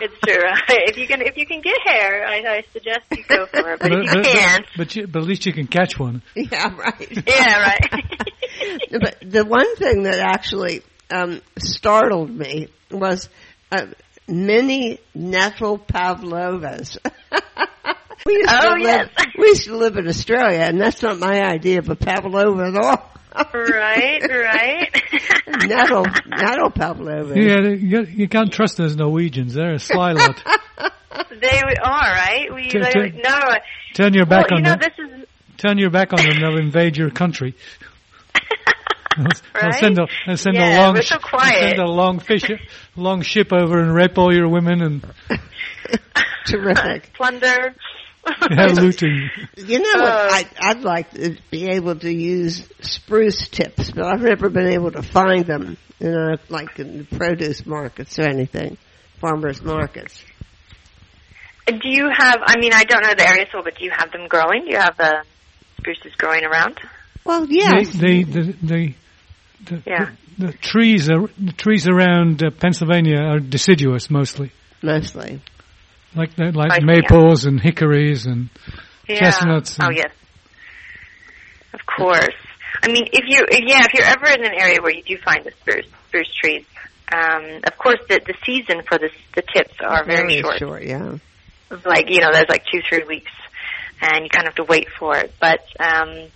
it's true. If you can, if you can get hare, I, I suggest you go for it. But, if you but, can't, but, you, but at least you can catch one. Yeah, right. yeah, right. but the one thing that actually um, startled me was uh, many natural pavlovas. We used Oh, to live, yes. We used to live in Australia, and that's not my idea of a pavlova at all. right, right. Nettle, nettle pavlova. Yeah, you, you can't trust those Norwegians. They're a sly lot. they are right. We T- like, t- no. Turn your back Well, back you on know, them. this is Turn your back on them. They'll invade your country. They'll right. send a they'll send Yeah, a long we're so they'll quiet. send a long fish long ship over and rape all your women and Terrific. plunder. have looting. You know what? Uh, I, I'd like to be able to use spruce tips, but I've never been able to find them, you know, like in the produce markets or anything, farmers markets. Do you have? I mean, I don't know the area so, but do you have them growing? Do you have the spruces growing around? Well, yes. The, the, the, the, the, Yeah. the, the trees are, the trees around uh, Pennsylvania are deciduous mostly, Mostly. Like the- like I see, maples and hickories and Yeah. Chestnuts Oh yes. Of course. I mean, if you if- yeah, if you're ever in an area where you do find the spruce spruce trees, um, of course the the season for the the tips are very, short. short. yeah. Like you know, there's like two three weeks, and you kind of have to wait for it. But um,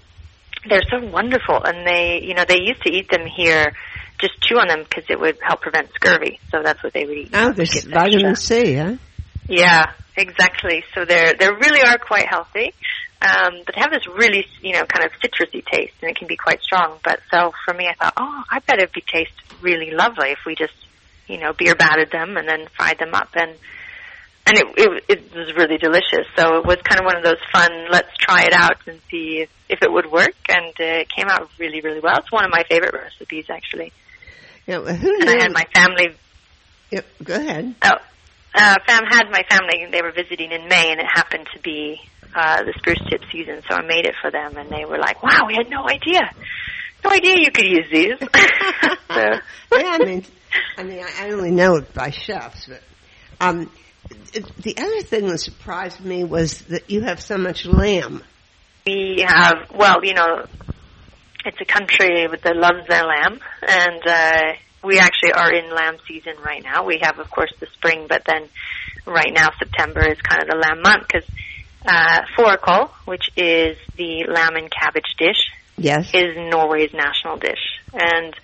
they're so wonderful, and they you know they used to eat them here. Just chew on them because it would help prevent scurvy. So that's what they would eat. Oh, to there's vitamin extra. C, huh? Yeah, exactly. So they're they really are quite healthy, um, but they have this really you know kind of citrusy taste, and it can be quite strong. But so for me, I thought, oh, I bet it'd be taste really lovely if we just you know beer batted them and then fried them up, and and it it, it was really delicious. So it was kind of one of those fun, let's try it out and see if, if it would work, and uh, it came out really really well. It's one of my favorite recipes actually, Yeah, who and? I had my family Yep, go ahead. Oh, uh, fam had my family. They were visiting in May, and it happened to be uh, the spruce tip season. So I made it for them, and they were like, "Wow, we had no idea, no idea you could use these." so, yeah, I mean, I mean, I only know it by chefs, but um, the other thing that surprised me was that you have so much lamb. we have, well, you know, it's a country that loves their lamb, and uh, we actually are in lamb season right now. We have, of course, the spring, but then right now September is kind of the lamb month because uh, fårikål, which is the lamb and cabbage dish, Yes. is Norway's national dish. And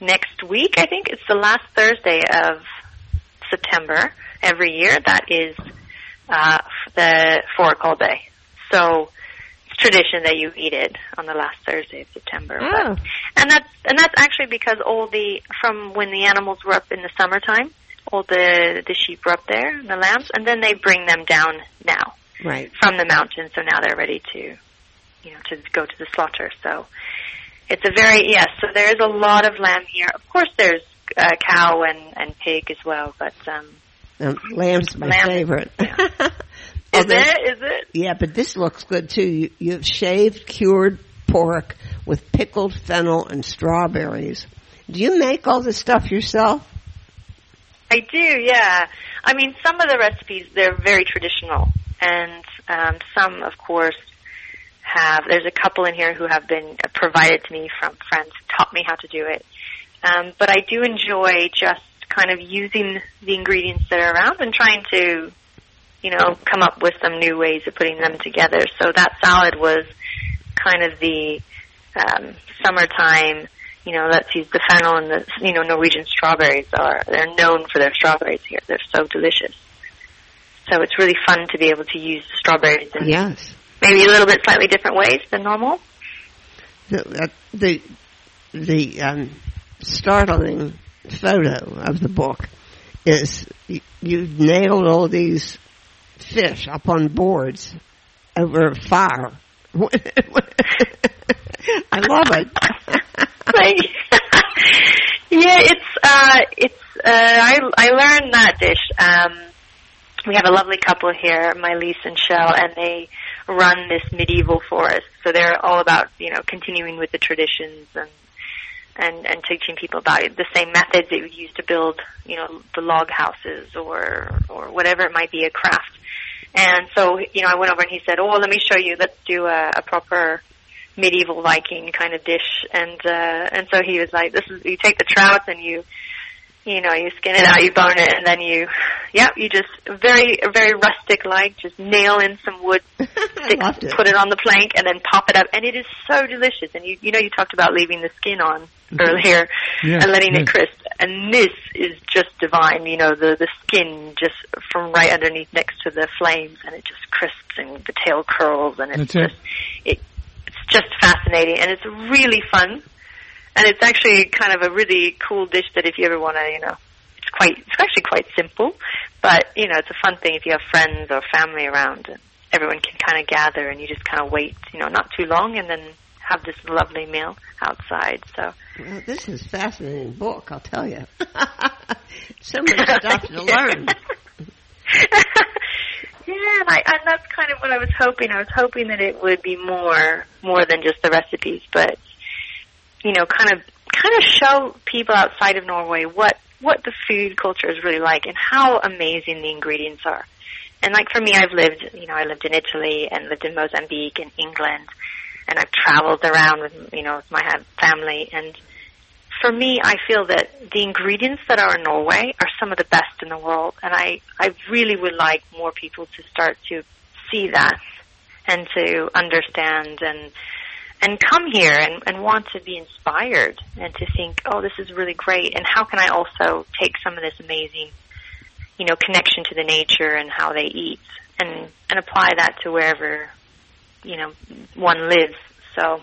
next week, I think it's the last Thursday of September every year. That is uh, the Fårikål Day. So tradition that you eat it on the last Thursday of September. Oh. But, and that's and that's actually because all the from when the animals were up in the summertime, all the the sheep were up there, and the lambs, and then they bring them down now Right. from the mountain, so now they're ready to, you know, to go to the slaughter. So it's a very yes. So there is a lot of lamb here. Of course, there's uh, cow and and pig as well, but um, Um, lamb's my Lamb. favorite. is it? Is it? Yeah, but this looks good too. You, you have shaved cured pork with pickled fennel and strawberries. Do you make all this stuff yourself? I do, yeah. I mean, some of the recipes they're very traditional, and um, some, of course, have. There's a couple in here who have been uh, provided to me from friends who taught me how to do it. Um, but I do enjoy just kind of using the ingredients that are around and trying to, you know, come up with some new ways of putting them together. So that salad was kind of the um, summertime you know, let's use the fennel and the, you know, Norwegian strawberries are, they're known for their strawberries here. They're so delicious. So it's really fun to be able to use strawberries in Yes. maybe a little bit slightly different ways than normal. The uh, the, the um, startling photo of the book is you, you nailed all these fish up on boards over a fire. I love it. Like, yeah, it's, uh, it's, uh, I I learned that dish. Um, we have a lovely couple here, Mylise and Shell, and they run this medieval forest. So they're all about you know continuing with the traditions and and and teaching people about it. the same methods that we use to build you know the log houses or or whatever it might be a craft. And so you know I went over and he said, oh let me show you. Let's do a, a proper medieval Viking kind of dish. And uh, and so he was like, this is you take the trout and you you know, you skin it out, you bone it, and then you, yeah, you just very, very rustic like, just nail in some wood, stick, it. put it on the plank, and then pop it up, and it is so delicious. And you, you know, you talked about leaving the skin on Mm-hmm. earlier Yeah, and letting yeah. it crisp, and this is just divine. You know, the the skin just from right underneath next to the flames, and it just crisps, and the tail curls, and it's That's it. just it, it's just fascinating, and it's really fun and it's actually kind of a really cool dish that if you ever want to, you know, it's quite, it's actually quite simple, but you know, it's a fun thing if you have friends or family around, and everyone can kind of gather, and you just kind of wait, you know, not too long, and then have this lovely meal outside. So, Well, this is a fascinating book, I'll tell you. so much stuff to learn. yeah, and, I, and that's kind of what I was hoping. I was hoping that it would be more, more than just the recipes, but you know, kind of, kind of show people outside of Norway what what the food culture is really like and how amazing the ingredients are. And like for me, I've lived, you know, I lived in Italy and lived in Mozambique and England, and I've traveled around with, you know, with my family. And for me, I feel that the ingredients that are in Norway are some of the best in the world, and I I really would like more people to start to see that and to understand and and come here and, and want to be inspired and to think, oh, this is really great, and how can I also take some of this amazing, you know, connection to the nature and how they eat, and and apply that to wherever, you know, one lives. So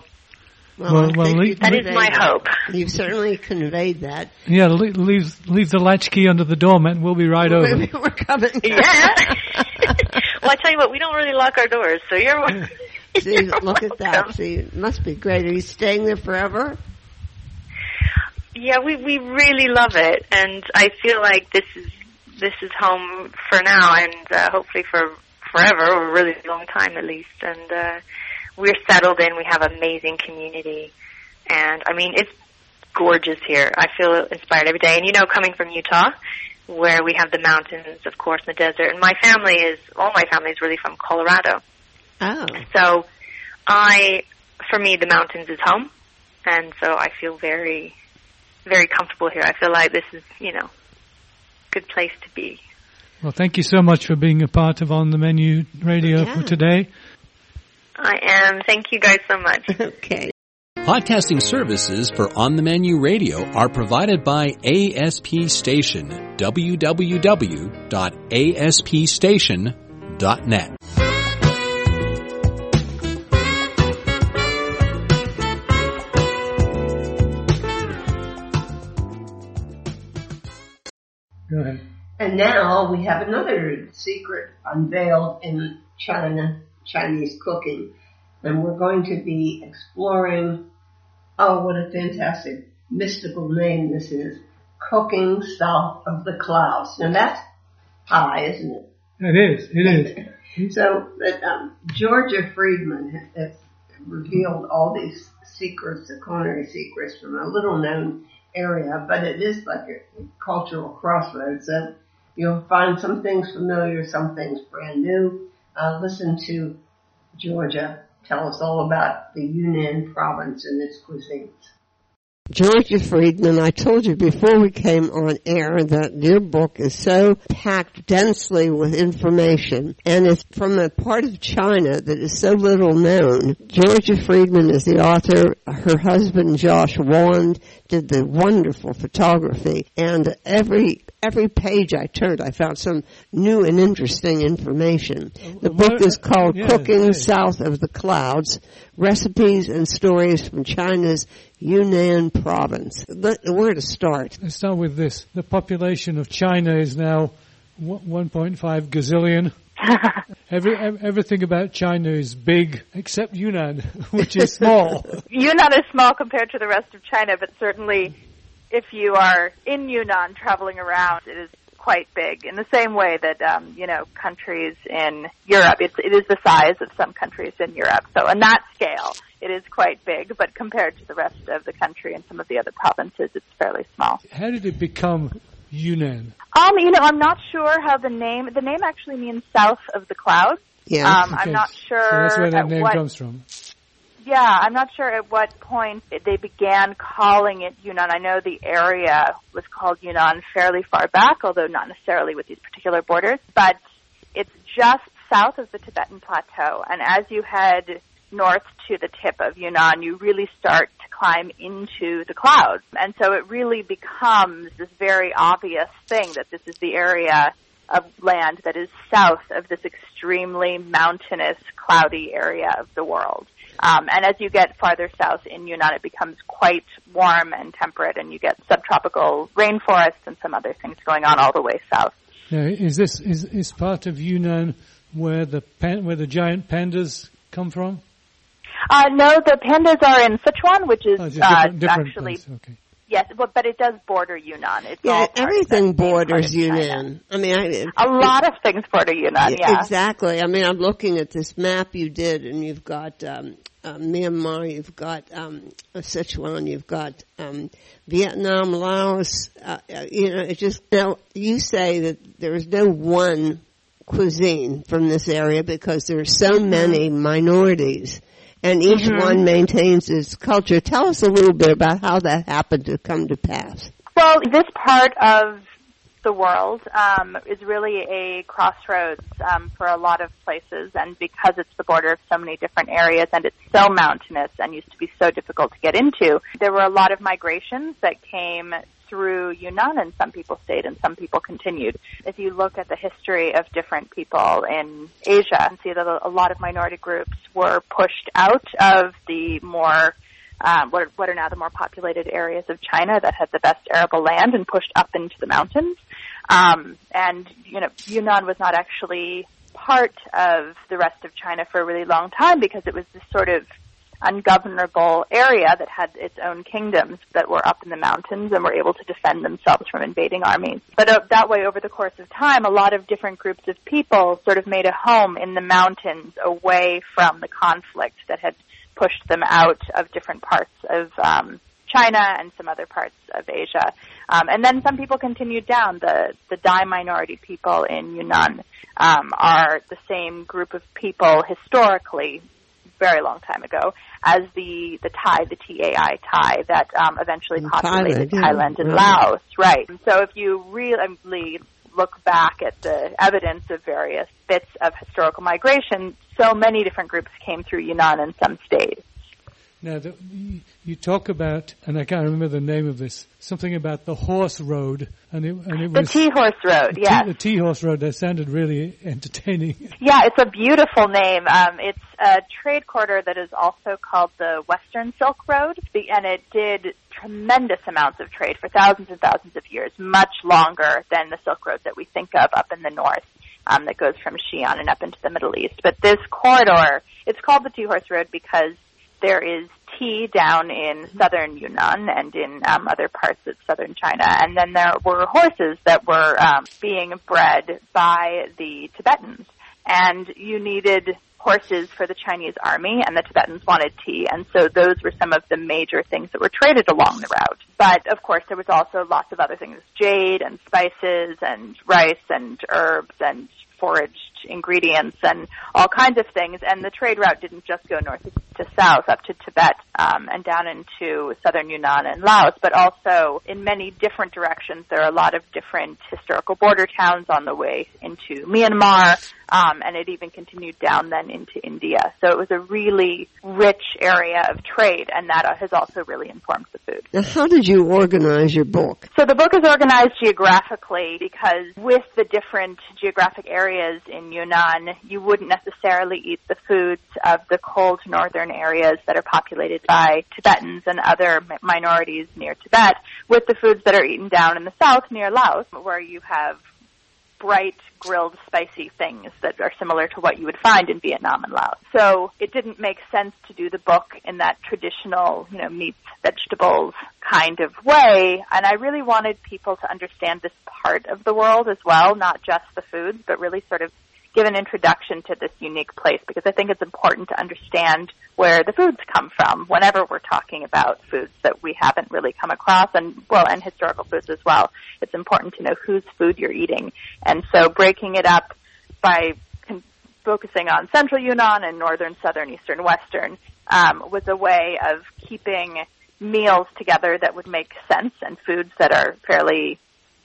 Well, I well, think le- you've that is my that. hope. You've certainly conveyed that. Yeah, le- leave leave the latchkey under the doormat, and we'll be right over. We're coming. Yeah. well, I tell you what, we don't really lock our doors, so you're. See, look at that. See, it must be great. Are you staying there forever? Yeah, we we really love it, and I feel like this is this is home for now, and uh, hopefully for forever, or a really long time at least. And uh, we're settled in. We have amazing community, and I mean it's gorgeous here. I feel inspired every day. And you know, coming from Utah, where we have the mountains, of course, and the desert, and my family is all my family is really from Colorado. Oh, So I, for me, the mountains is home, and so I feel very, very comfortable here. I feel like this is, you know, good place to be. Well, thank you so much for being a part of On the Menu Radio Yeah. for today. I am. Thank you guys so much. okay. Podcasting services for On the Menu Radio are provided by ASP Station. www.aspstation.net. Go ahead. And now we have another secret unveiled in China, Chinese cooking. And we're going to be exploring, oh, what a fantastic mystical name this is. Cooking South of the Clouds. Now that's high, isn't it? It is. It is. So, but, um, Georgia Freedman has, revealed all these secrets, the culinary secrets from a little known area, but it is like a, a cultural crossroads. So you'll find some things familiar, some things brand new. Uh, listen to Georgia tell us all about the Yunnan province and its cuisines. Georgia Freedman, I told you before we came on air that your book is so packed densely with information and it's from a part of China that is so little known. Georgia Freedman is the author. Her husband Josh Wand did the wonderful photography and every every page I turned I found some new and interesting information. The book is uh, called Yeah, Cooking. South of the Clouds, Recipes and Stories from China's Yunnan province. Where to start? Let's start with this. The population of China is now 1.5 gazillion. Every, everything about China is big except Yunnan, which is small. Yunnan is small compared to the rest of China, but certainly if you are in Yunnan traveling around, it is quite big in the same way that um, you know countries in Europe. It's, it is the size of some countries in Europe. So on that scale, it is quite big. But compared to the rest of the country and some of the other provinces, it's fairly small. How did it become Yunnan? Um, you know, I'm not sure how the name. The name actually means south of the clouds. Yeah. Um, Okay. I'm not sure. So that's where that name what, comes from. Yeah, I'm not sure at what point they began calling it Yunnan. I know the area was called Yunnan fairly far back, although not necessarily with these particular borders. But it's just south of the Tibetan Plateau, and as you head north to the tip of Yunnan, you really start to climb into the clouds. And so it really becomes this very obvious thing that this is the area of land that is south of this extremely mountainous, cloudy area of the world. Um, and as you get farther south in Yunnan, it becomes quite warm and temperate, and you get subtropical rainforests and some other things going on all the way south. Now, is this is, is part of Yunnan where the pan, where the giant pandas come from? Uh, no, the pandas are in Sichuan, which is Oh, it's uh, different, different actually place. Okay. yes, but, but it does border Yunnan. It's Yeah, all everything that same part borders of China. Yunnan. I mean, I, A lot of things border Yunnan. Yeah. Exactly. I mean, I'm looking at this map you did, and you've got um, uh, Myanmar, you've got um, Sichuan, you've got um, Vietnam, Laos. Uh, uh, you know, it just now you say that there is no one cuisine from this area because there are so many minorities. And each Mhm. one maintains its culture. Tell us a little bit about how that happened to come to pass. Well, this part of the world um, is really a crossroads um, for a lot of places, and because it's the border of so many different areas and it's so mountainous and used to be so difficult to get into, there were a lot of migrations that came through Yunnan, and some people stayed and some people continued. If you look at the history of different people in Asia, and see that a lot of minority groups were pushed out of the more um, what, are, what are now the more populated areas of China that had the best arable land and pushed up into the mountains. Um, and you know, Yunnan was not actually part of the rest of China for a really long time because it was this sort of ungovernable area that had its own kingdoms that were up in the mountains and were able to defend themselves from invading armies. But uh, that way, over the course of time, a lot of different groups of people sort of made a home in the mountains away from the conflict that had pushed them out of different parts of um, China and some other parts of Asia. Um, and then some people continued down. The the Dai minority people in Yunnan um, are the same group of people historically, very long time ago, as the the Thai, the Tai Thai that um, eventually In populated Thailand, yeah. Thailand and Right. Laos. Right. And so if you really look back at the evidence of various bits of historical migration, so many different groups came through Yunnan and some stayed. Now, the, you- talk about, and I can't remember the name of this, something about the horse road, and it, and it The was Tea Horse Road, the. Tea- the tea horse road. That sounded really entertaining. Yeah, it's a beautiful name. Um, it's a trade corridor that is also called the Western Silk Road, The- and it did tremendous amounts of trade for thousands and thousands of years, much longer than the Silk Road that we think of up in the north. Um, that goes from Xi'an and up into the Middle East. But this corridor, it's called the Tea Horse Road because there is tea down in southern Yunnan and in um, other parts of southern China, and then there were horses that were um, being bred by the Tibetans, and you needed horses for the Chinese army, and the Tibetans wanted tea, and so those were some of the major things that were traded along the route. But of course, there was also lots of other things: jade and spices and rice and herbs and foraged ingredients and all kinds of things. And the trade route didn't just go north to south up to Tibet um, and down into southern Yunnan and Laos, but also in many different directions. There are a lot of different historical border towns on the way into Myanmar, um, and it even continued down then into India. So it was a really rich area of trade, and that has also really informed the food. Now, how did you organize your book? So the book is organized geographically because with the different geographic areas in Yunnan, you wouldn't necessarily eat the foods of the cold northern areas that are populated by Tibetans and other mi- minorities near Tibet with the foods that are eaten down in the south near Laos where you have bright grilled spicy things that are similar to what you would find in Vietnam and Laos. So it didn't make sense to do the book in that traditional, you know, meats, vegetables kind of way. And I really wanted people to understand this part of the world as well, not just the foods, but really sort of give an introduction to this unique place because I think it's important to understand where the foods come from whenever we're talking about foods that we haven't really come across and well and historical foods as well. It's important to know whose food you're eating. And so breaking it up by con- focusing on central Yunnan and northern, southern, eastern, western um, was a way of keeping meals together that would make sense and foods that are fairly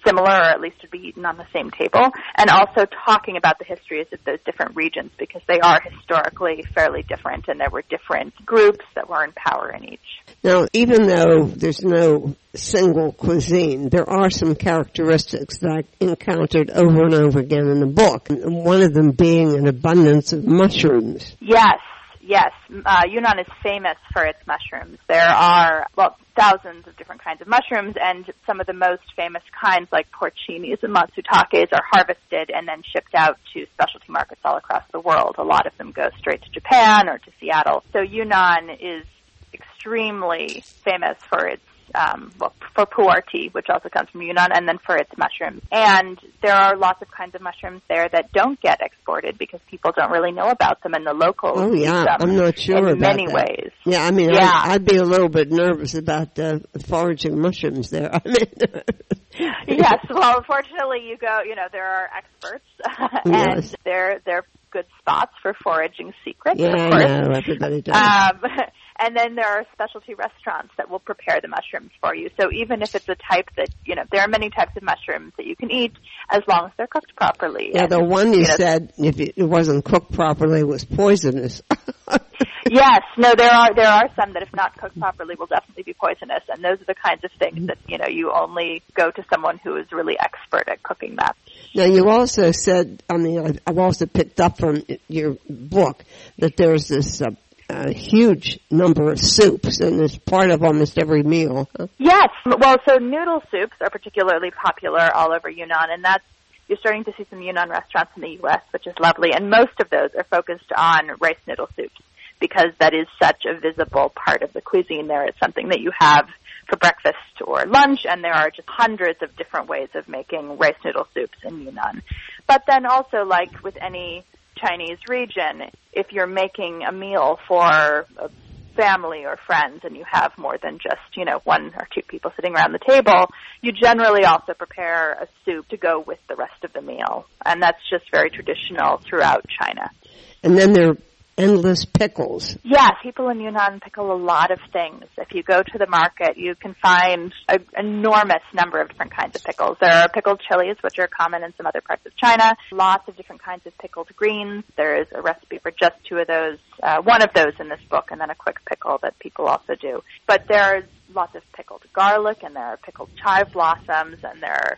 similar or at least would be eaten on the same table and also talking about the histories of those different regions because they are historically fairly different and there were different groups that were in power in each. Now, even though there's no single cuisine, there are some characteristics that I encountered over and over again in the book. One of them being an abundance of mushrooms. Yes, yes. Uh, Yunnan is famous for its mushrooms. There are, well, thousands of different kinds of mushrooms, and some of the most famous kinds, like porcinis and matsutakes, are harvested and then shipped out to specialty markets all across the world. A lot of them go straight to Japan or to Seattle. So Yunnan is extremely famous for its um, well, for pu'er tea, which also comes from Yunnan, and then for its mushrooms. And there are lots of kinds of mushrooms there that don't get exported because people don't really know about them, and the locals Oh yeah, I'm not sure in about many that. ways. Yeah, I mean, Yeah. I'd, I'd be a little bit nervous about uh, foraging mushrooms there. I mean, yes. Well, unfortunately, you go. You know, there are experts, and Yes. they're they're good spots for foraging secrets. yeah, of I know everybody does. Um, and then there are specialty restaurants that will prepare the mushrooms for you. So even if it's a type that you know, there are many types of mushrooms that you can eat as long as they're cooked properly. yeah, And, the one you, you know, said if it wasn't cooked properly was poisonous. Yes, no, there are there are some that if not cooked properly will definitely be poisonous, and those are the kinds of things that you know you only go to someone who is really expert at cooking that. Now, you also said, I mean, I've also picked up from your book that there's this uh, uh, huge number of soups, and it's part of almost every meal. Yes. Well, so noodle soups are particularly popular all over Yunnan, and that's you're starting to see some Yunnan restaurants in the U.S., which is lovely, and most of those are focused on rice noodle soups because that is such a visible part of the cuisine there. It's something that you have for breakfast or lunch, and there are just hundreds of different ways of making rice noodle soups in Yunnan. But then also, like with any Chinese region, if you're making a meal for a family or friends and you have more than just, you know, one or two people sitting around the table, you generally also prepare a soup to go with the rest of the meal. And that's just very traditional throughout China. And then there endless pickles. Yes, people in Yunnan pickle a lot of things. If you go to the market, you can find an enormous number of different kinds of pickles. There are pickled chilies, which are common in some other parts of China. Lots of different kinds of pickled greens. There is a recipe for just two of those, uh, one of those in this book, and then a quick pickle that people also do. But there's lots of pickled garlic, and there are pickled chive blossoms, and there are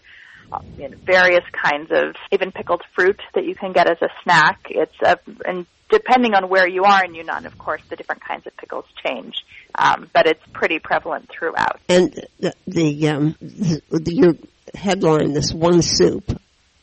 you know, various kinds of even pickled fruit that you can get as a snack. It's a, and depending on where you are in Yunnan, of course, the different kinds of pickles change. Um, but it's pretty prevalent throughout. And the, the, um, the, the your headline, this one soup,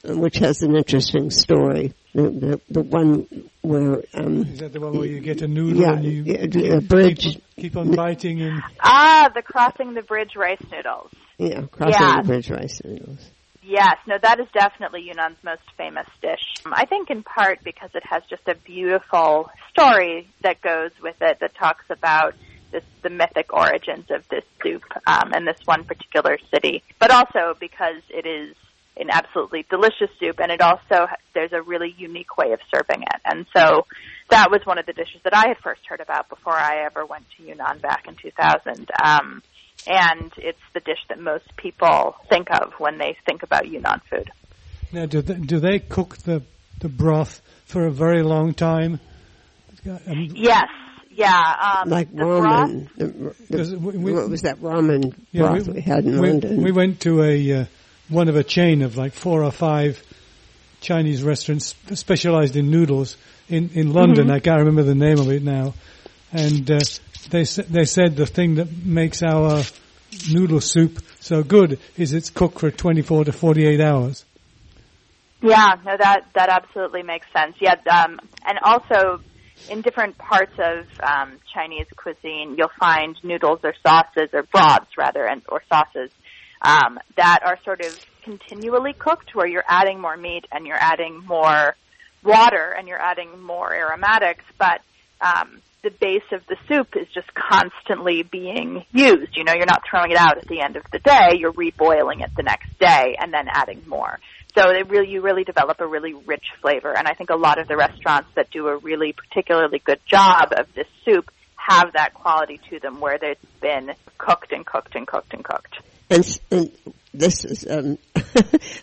uh, which has an interesting story. The, the, the one where, um, Is that the one where you get a noodle yeah, and you a bridge, keep, keep on biting in? Ah, the crossing the bridge rice noodles. yeah, crossing Yeah. the bridge rice noodles. Yes, no, that is definitely Yunnan's most famous dish. Um, I think in part because it has just a beautiful story that goes with it that talks about this, the mythic origins of this soup um, and this one particular city, but also because it is an absolutely delicious soup, and it also there's a really unique way of serving it, and so that was one of the dishes that I had first heard about before I ever went to Yunnan back in 2000. Um, and it's the dish that most people think of when they think about Yunnan food. Now, do they, do they cook the the broth for a very long time? Um, Yes, yeah. Um, Like the broth- ramen. The, the, we- we- what was that ramen Yeah, broth we, had in we, London? we went to a uh, one of a chain of like four or five Chinese restaurants specialized in noodles in in London. Mm-hmm. I can't remember the name of it now, and uh, they they said the thing that makes our noodle soup so good is it's cooked for 24 to 48 hours. Yeah, no, that that absolutely makes sense. Yeah, um, and also in different parts of um, Chinese cuisine, you'll find noodles or sauces or broths rather, and or sauces um, that are sort of continually cooked, where you're adding more meat and you're adding more water and you're adding more aromatics, but um, the base of the soup is just constantly being used. You know, you're not throwing it out at the end of the day. You're reboiling it the next day and then adding more. So it really, you really develop a really rich flavor. And I think a lot of the restaurants that do a really particularly good job of this soup have that quality to them where it's been cooked and cooked and cooked and cooked. And, and this is um,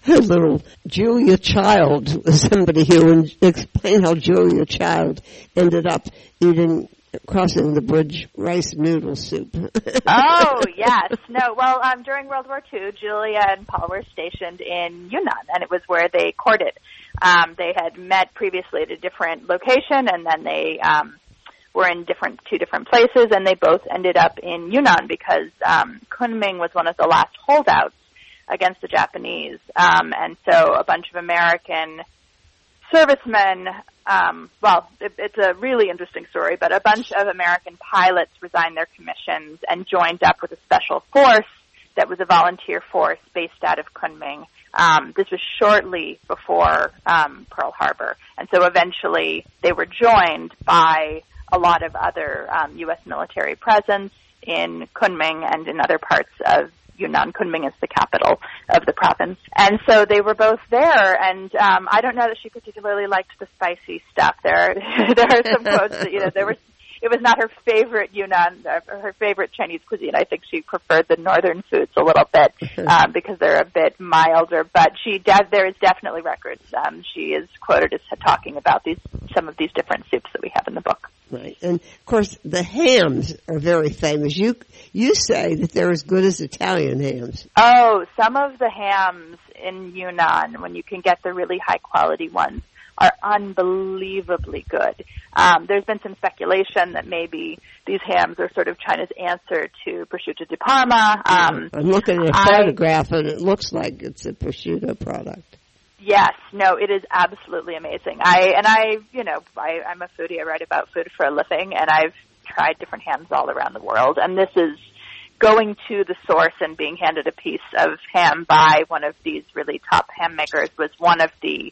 her little Julia Child, somebody here, and explain how Julia Child ended up eating crossing the bridge rice noodle soup. oh yes, no. Well, um, during World War II, Julia and Paul were stationed in Yunnan, and it was where they courted. Um, they had met previously at a different location, and then they um, were in different two different places, and they both ended up in Yunnan because um, Kunming was one of the last holdouts against the Japanese, um, and so a bunch of American servicemen, um, well, it, it's a really interesting story, but a bunch of American pilots resigned their commissions and joined up with a special force that was a volunteer force based out of Kunming. Um, this was shortly before um, Pearl Harbor, and so eventually they were joined by a lot of other um, U.S. military presence in Kunming and in other parts of Yunnan. Kunming is the capital of the province. And so they were both there, and um, I don't know that she particularly liked the spicy stuff. There, there are some quotes that you know there were. It was not her favorite Yunnan, uh, her favorite Chinese cuisine. I think she preferred the northern foods a little bit um, because they're a bit milder. But she, de- there is definitely records. Um, she is quoted as talking about these some of these different soups that we have in the book. Right, and of course the hams are very famous. You you say that they're as good as Italian hams. Oh, some of the hams in Yunnan, when you can get the really high quality ones, are unbelievably good. Um, there's been some speculation that maybe these hams are sort of China's answer to prosciutto di Parma. Um, I'm looking at a photograph I, and it looks like it's a prosciutto product. Yes, no, it is absolutely amazing. I and I, you know, I, I'm a foodie. I write about food for a living, and I've tried different hams all around the world. And this is going to the source and being handed a piece of ham by one of these really top ham makers was one of the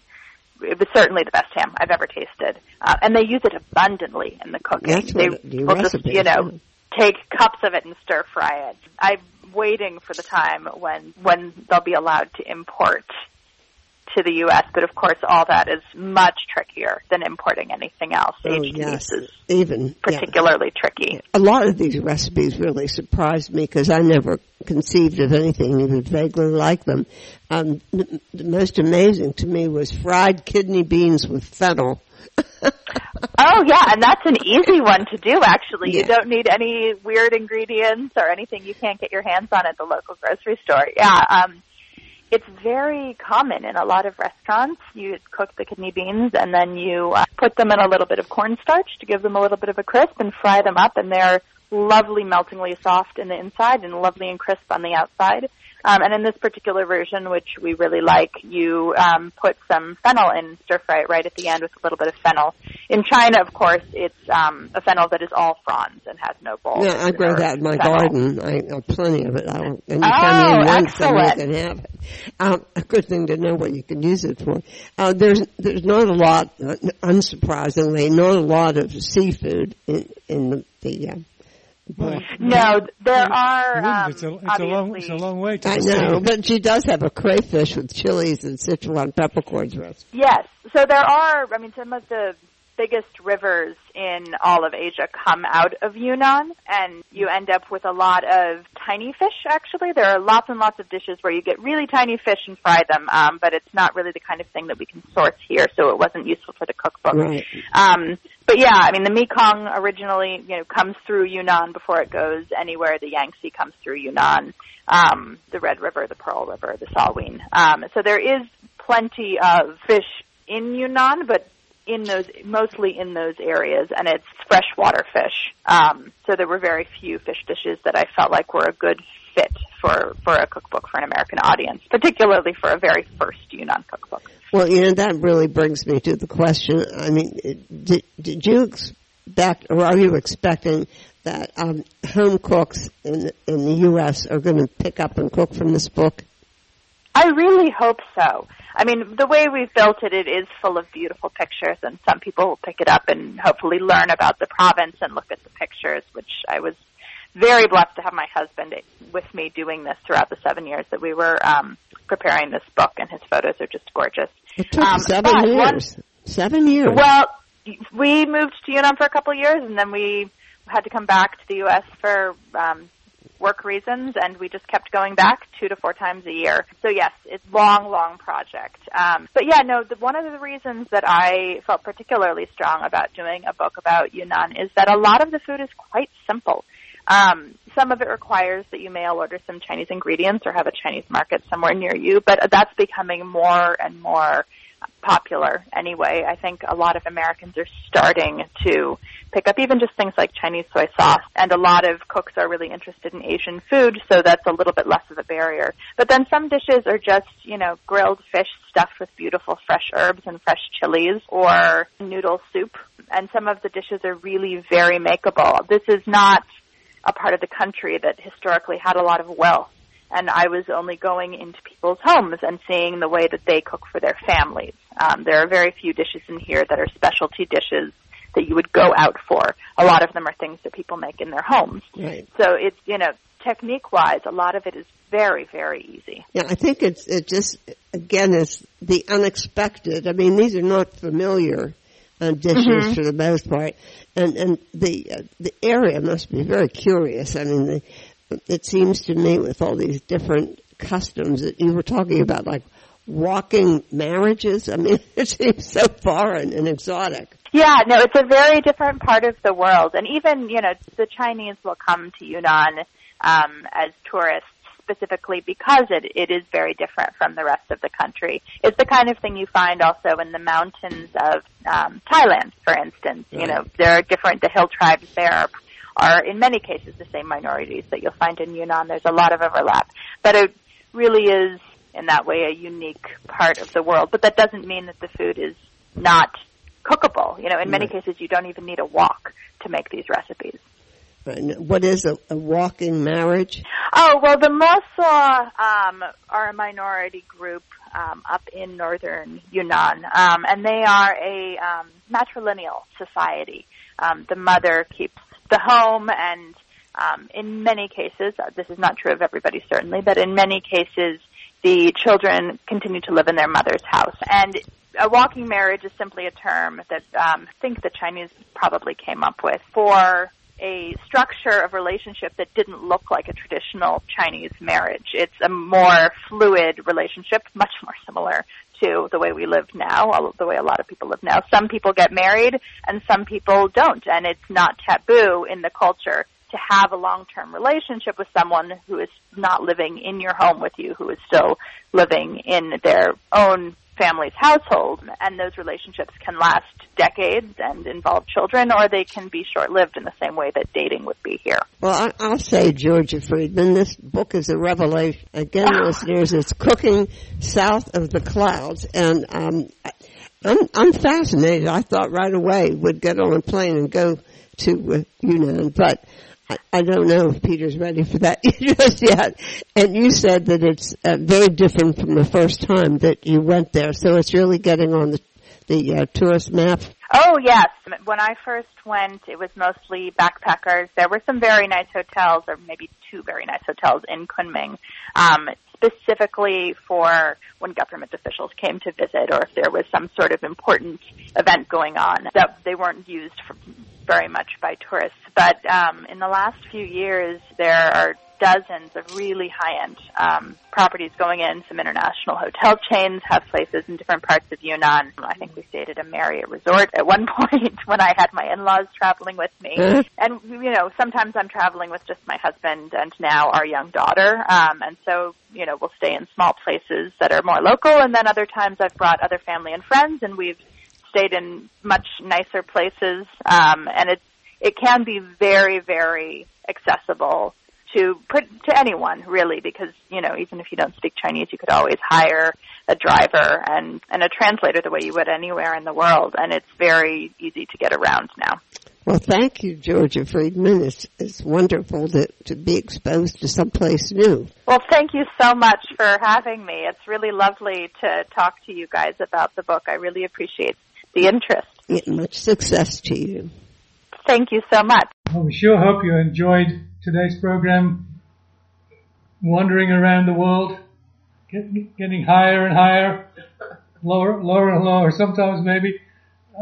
it was certainly the best ham I've ever tasted. Uh, and they use it abundantly in the cooking. That's they what the will just, you know, is. take cups of it and stir fry it. I'm waiting for the time when when they'll be allowed to import to the U.S. But of course, all that is much trickier than importing anything else. Oh, Aged yes. is Even yeah. particularly tricky. A lot of these recipes really surprised me because I never conceived of anything even vaguely like them. Um, the, the most amazing to me was fried kidney beans with fennel. Oh yeah, and that's an easy one to do actually. You don't need any weird ingredients or anything you can't get your hands on at the local grocery store. Yeah, um it's very common in a lot of restaurants. You cook the kidney beans and then you uh, put them in a little bit of cornstarch to give them a little bit of a crisp and fry them up and they're lovely meltingly soft in the inside and lovely and crisp on the outside. Um, and in this particular version, which we really like, you um, put some fennel in, stir fry right at the end with a little bit of fennel. In China, of course, it's um, a fennel that is all fronds and has no bulbs. Yeah, I grow that in my fennel. garden. I have plenty of it. I don't, Oh, you want some, you excellent. can have it. Um, a good thing to know what you can use it for. Uh, there's there's not a lot, uh, unsurprisingly, not a lot of seafood in in the, the uh, book. No, there You are. wouldn't. Um, it's, a, it's, a long, obviously- it's a long way to I know, but she does have a crayfish with chilies and Sichuan peppercorns roast. Yes. So there are, I mean, some of the biggest rivers in all of Asia come out of Yunnan, and you end up with a lot of tiny fish, actually. There are lots and lots of dishes where you get really tiny fish and fry them, um, but it's not really the kind of thing that we can source here, so it wasn't useful for the cookbook. Right. Um, but yeah, I mean, the Mekong originally, you know, comes through Yunnan before it goes anywhere. The Yangtze comes through Yunnan. Um, the Red River, the Pearl River, the Salween. Um, so there is plenty of fish in Yunnan, but in those, mostly in those areas, and it's freshwater fish. Um, so there were very few fish dishes that I felt like were a good fit for, for a cookbook for an American audience, particularly for a very first Yunnan cookbook. Well, you know, that really brings me to the question. I mean, did, did you expect, or are you expecting that um, home cooks in, in the U.S. are going to pick up and cook from this book? I really hope so. I mean, the way we've built it, it is full of beautiful pictures, and some people will pick it up and hopefully learn about the province and look at the pictures, which I was very blessed to have my husband with me doing this throughout the seven years that we were um, preparing this book, and his photos are just gorgeous. It took um, seven years. One, seven years. Well, we moved to Yunnan for a couple of years, and then we had to come back to the U.S. for um, work reasons, and we just kept going back two to four times a year. So yes, it's long, long project. Um, but yeah, no, the, one of the reasons that I felt particularly strong about doing a book about Yunnan is that a lot of the food is quite simple. Um, some of it requires that you mail order some Chinese ingredients or have a Chinese market somewhere near you, but that's becoming more and more popular anyway. I think a lot of Americans are starting to pick up even just things like Chinese soy sauce, and a lot of cooks are really interested in Asian food, so that's a little bit less of a barrier. But then some dishes are just, you know, grilled fish stuffed with beautiful fresh herbs and fresh chilies, or noodle soup, and some of the dishes are really very makeable. This is not a part of the country that historically had a lot of wealth and I was only going into people's homes and seeing the way that they cook for their families. Um, there are very few dishes in here that are specialty dishes that you would go out for. A lot of them are things that people make in their homes. Right. So it's you know technique wise, a lot of it is very very easy. Yeah, I think it's it just again is the unexpected. I mean, these are not familiar uh, dishes mm-hmm. for the most part, and and the uh, the area must be very curious. I mean, the, it seems to me with all these different customs that you were talking about, like walking marriages. I mean, it seems so foreign and exotic. Yeah, no, it's a very different part of the world, and even you know the Chinese will come to Yunnan um, as tourists specifically because it, it is very different from the rest of the country. It's the kind of thing you find also in the mountains of um, Thailand, for instance. Right. You know, there are different, the hill tribes there are are in many cases the same minorities that you'll find in Yunnan. There's a lot of overlap, but it really is in that way a unique part of the world. But that doesn't mean that the food is not cookable. You know, in many cases, you don't even need a wok to make these recipes. What is a, a walking marriage? Oh well, the Mosuo um, are a minority group um, up in northern Yunnan, um, and they are a um, matrilineal society. Um, the mother keeps the home and um, in many cases, this is not true of everybody certainly, but in many cases, the children continue to live in their mother's house. And a walking marriage is simply a term that um, I think the Chinese probably came up with for a structure of relationship that didn't look like a traditional Chinese marriage. It's a more fluid relationship, much more similar to the way we live now, the way a lot of people live now. Some people get married and some people don't, and it's not taboo in the culture to have a long-term relationship with someone who is not living in your home with you, who is still living in their own family's household, and those relationships can last decades and involve children, or they can be short-lived in the same way that dating would be here. Well, I'll say, Georgia Freedman, this book is a revelation. Again, listeners, it's cooking south of the clouds, and um, I'm, I'm fascinated. I thought right away would get on a plane and go to uh, Yunnan, but I, I don't know if Peter's ready for that just yet. And you said that it's uh, very different from the first time that you went there, so it's really getting on the the uh, tourist map. Oh yes, when I first went, it was mostly backpackers. There were some very nice hotels, or maybe two very nice hotels in Kunming, um, specifically for when government officials came to visit, or if there was some sort of important event going on. That they weren't used for very much by tourists. But um, in the last few years, there are dozens of really high-end um, properties going in. Some international hotel chains have places in different parts of Yunnan. I think we stayed at a Marriott resort at one point when I had my in-laws traveling with me. Mm-hmm. And you know, sometimes I'm traveling with just my husband and now our young daughter. Um, and so you know, we'll stay in small places that are more local. And then other times I've brought other family and friends, and we've stayed in much nicer places, um, and it's it can be very very accessible to put to anyone really because you know even if you don't speak Chinese you could always hire a driver and and a translator the way you would anywhere in the world and it's very easy to get around now. Well, thank you, Georgia Freedman. It's, it's wonderful to, to be exposed to someplace new. Well, thank you so much for having me. It's really lovely to talk to you guys about the book. I really appreciate the interest. Yeah, much success to you. Thank you so much. Well, we sure hope you enjoyed today's program, wandering around the world, get, getting higher and higher, lower, lower and lower. Sometimes maybe,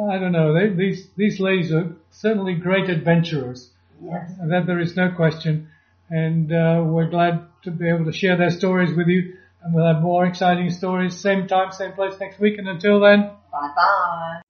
I don't know. They, these these ladies are certainly great adventurers. Yes. That there is no question, and uh, we're glad to be able to share their stories with you. And we'll have more exciting stories, same time, same place next week. And until then. Bye bye.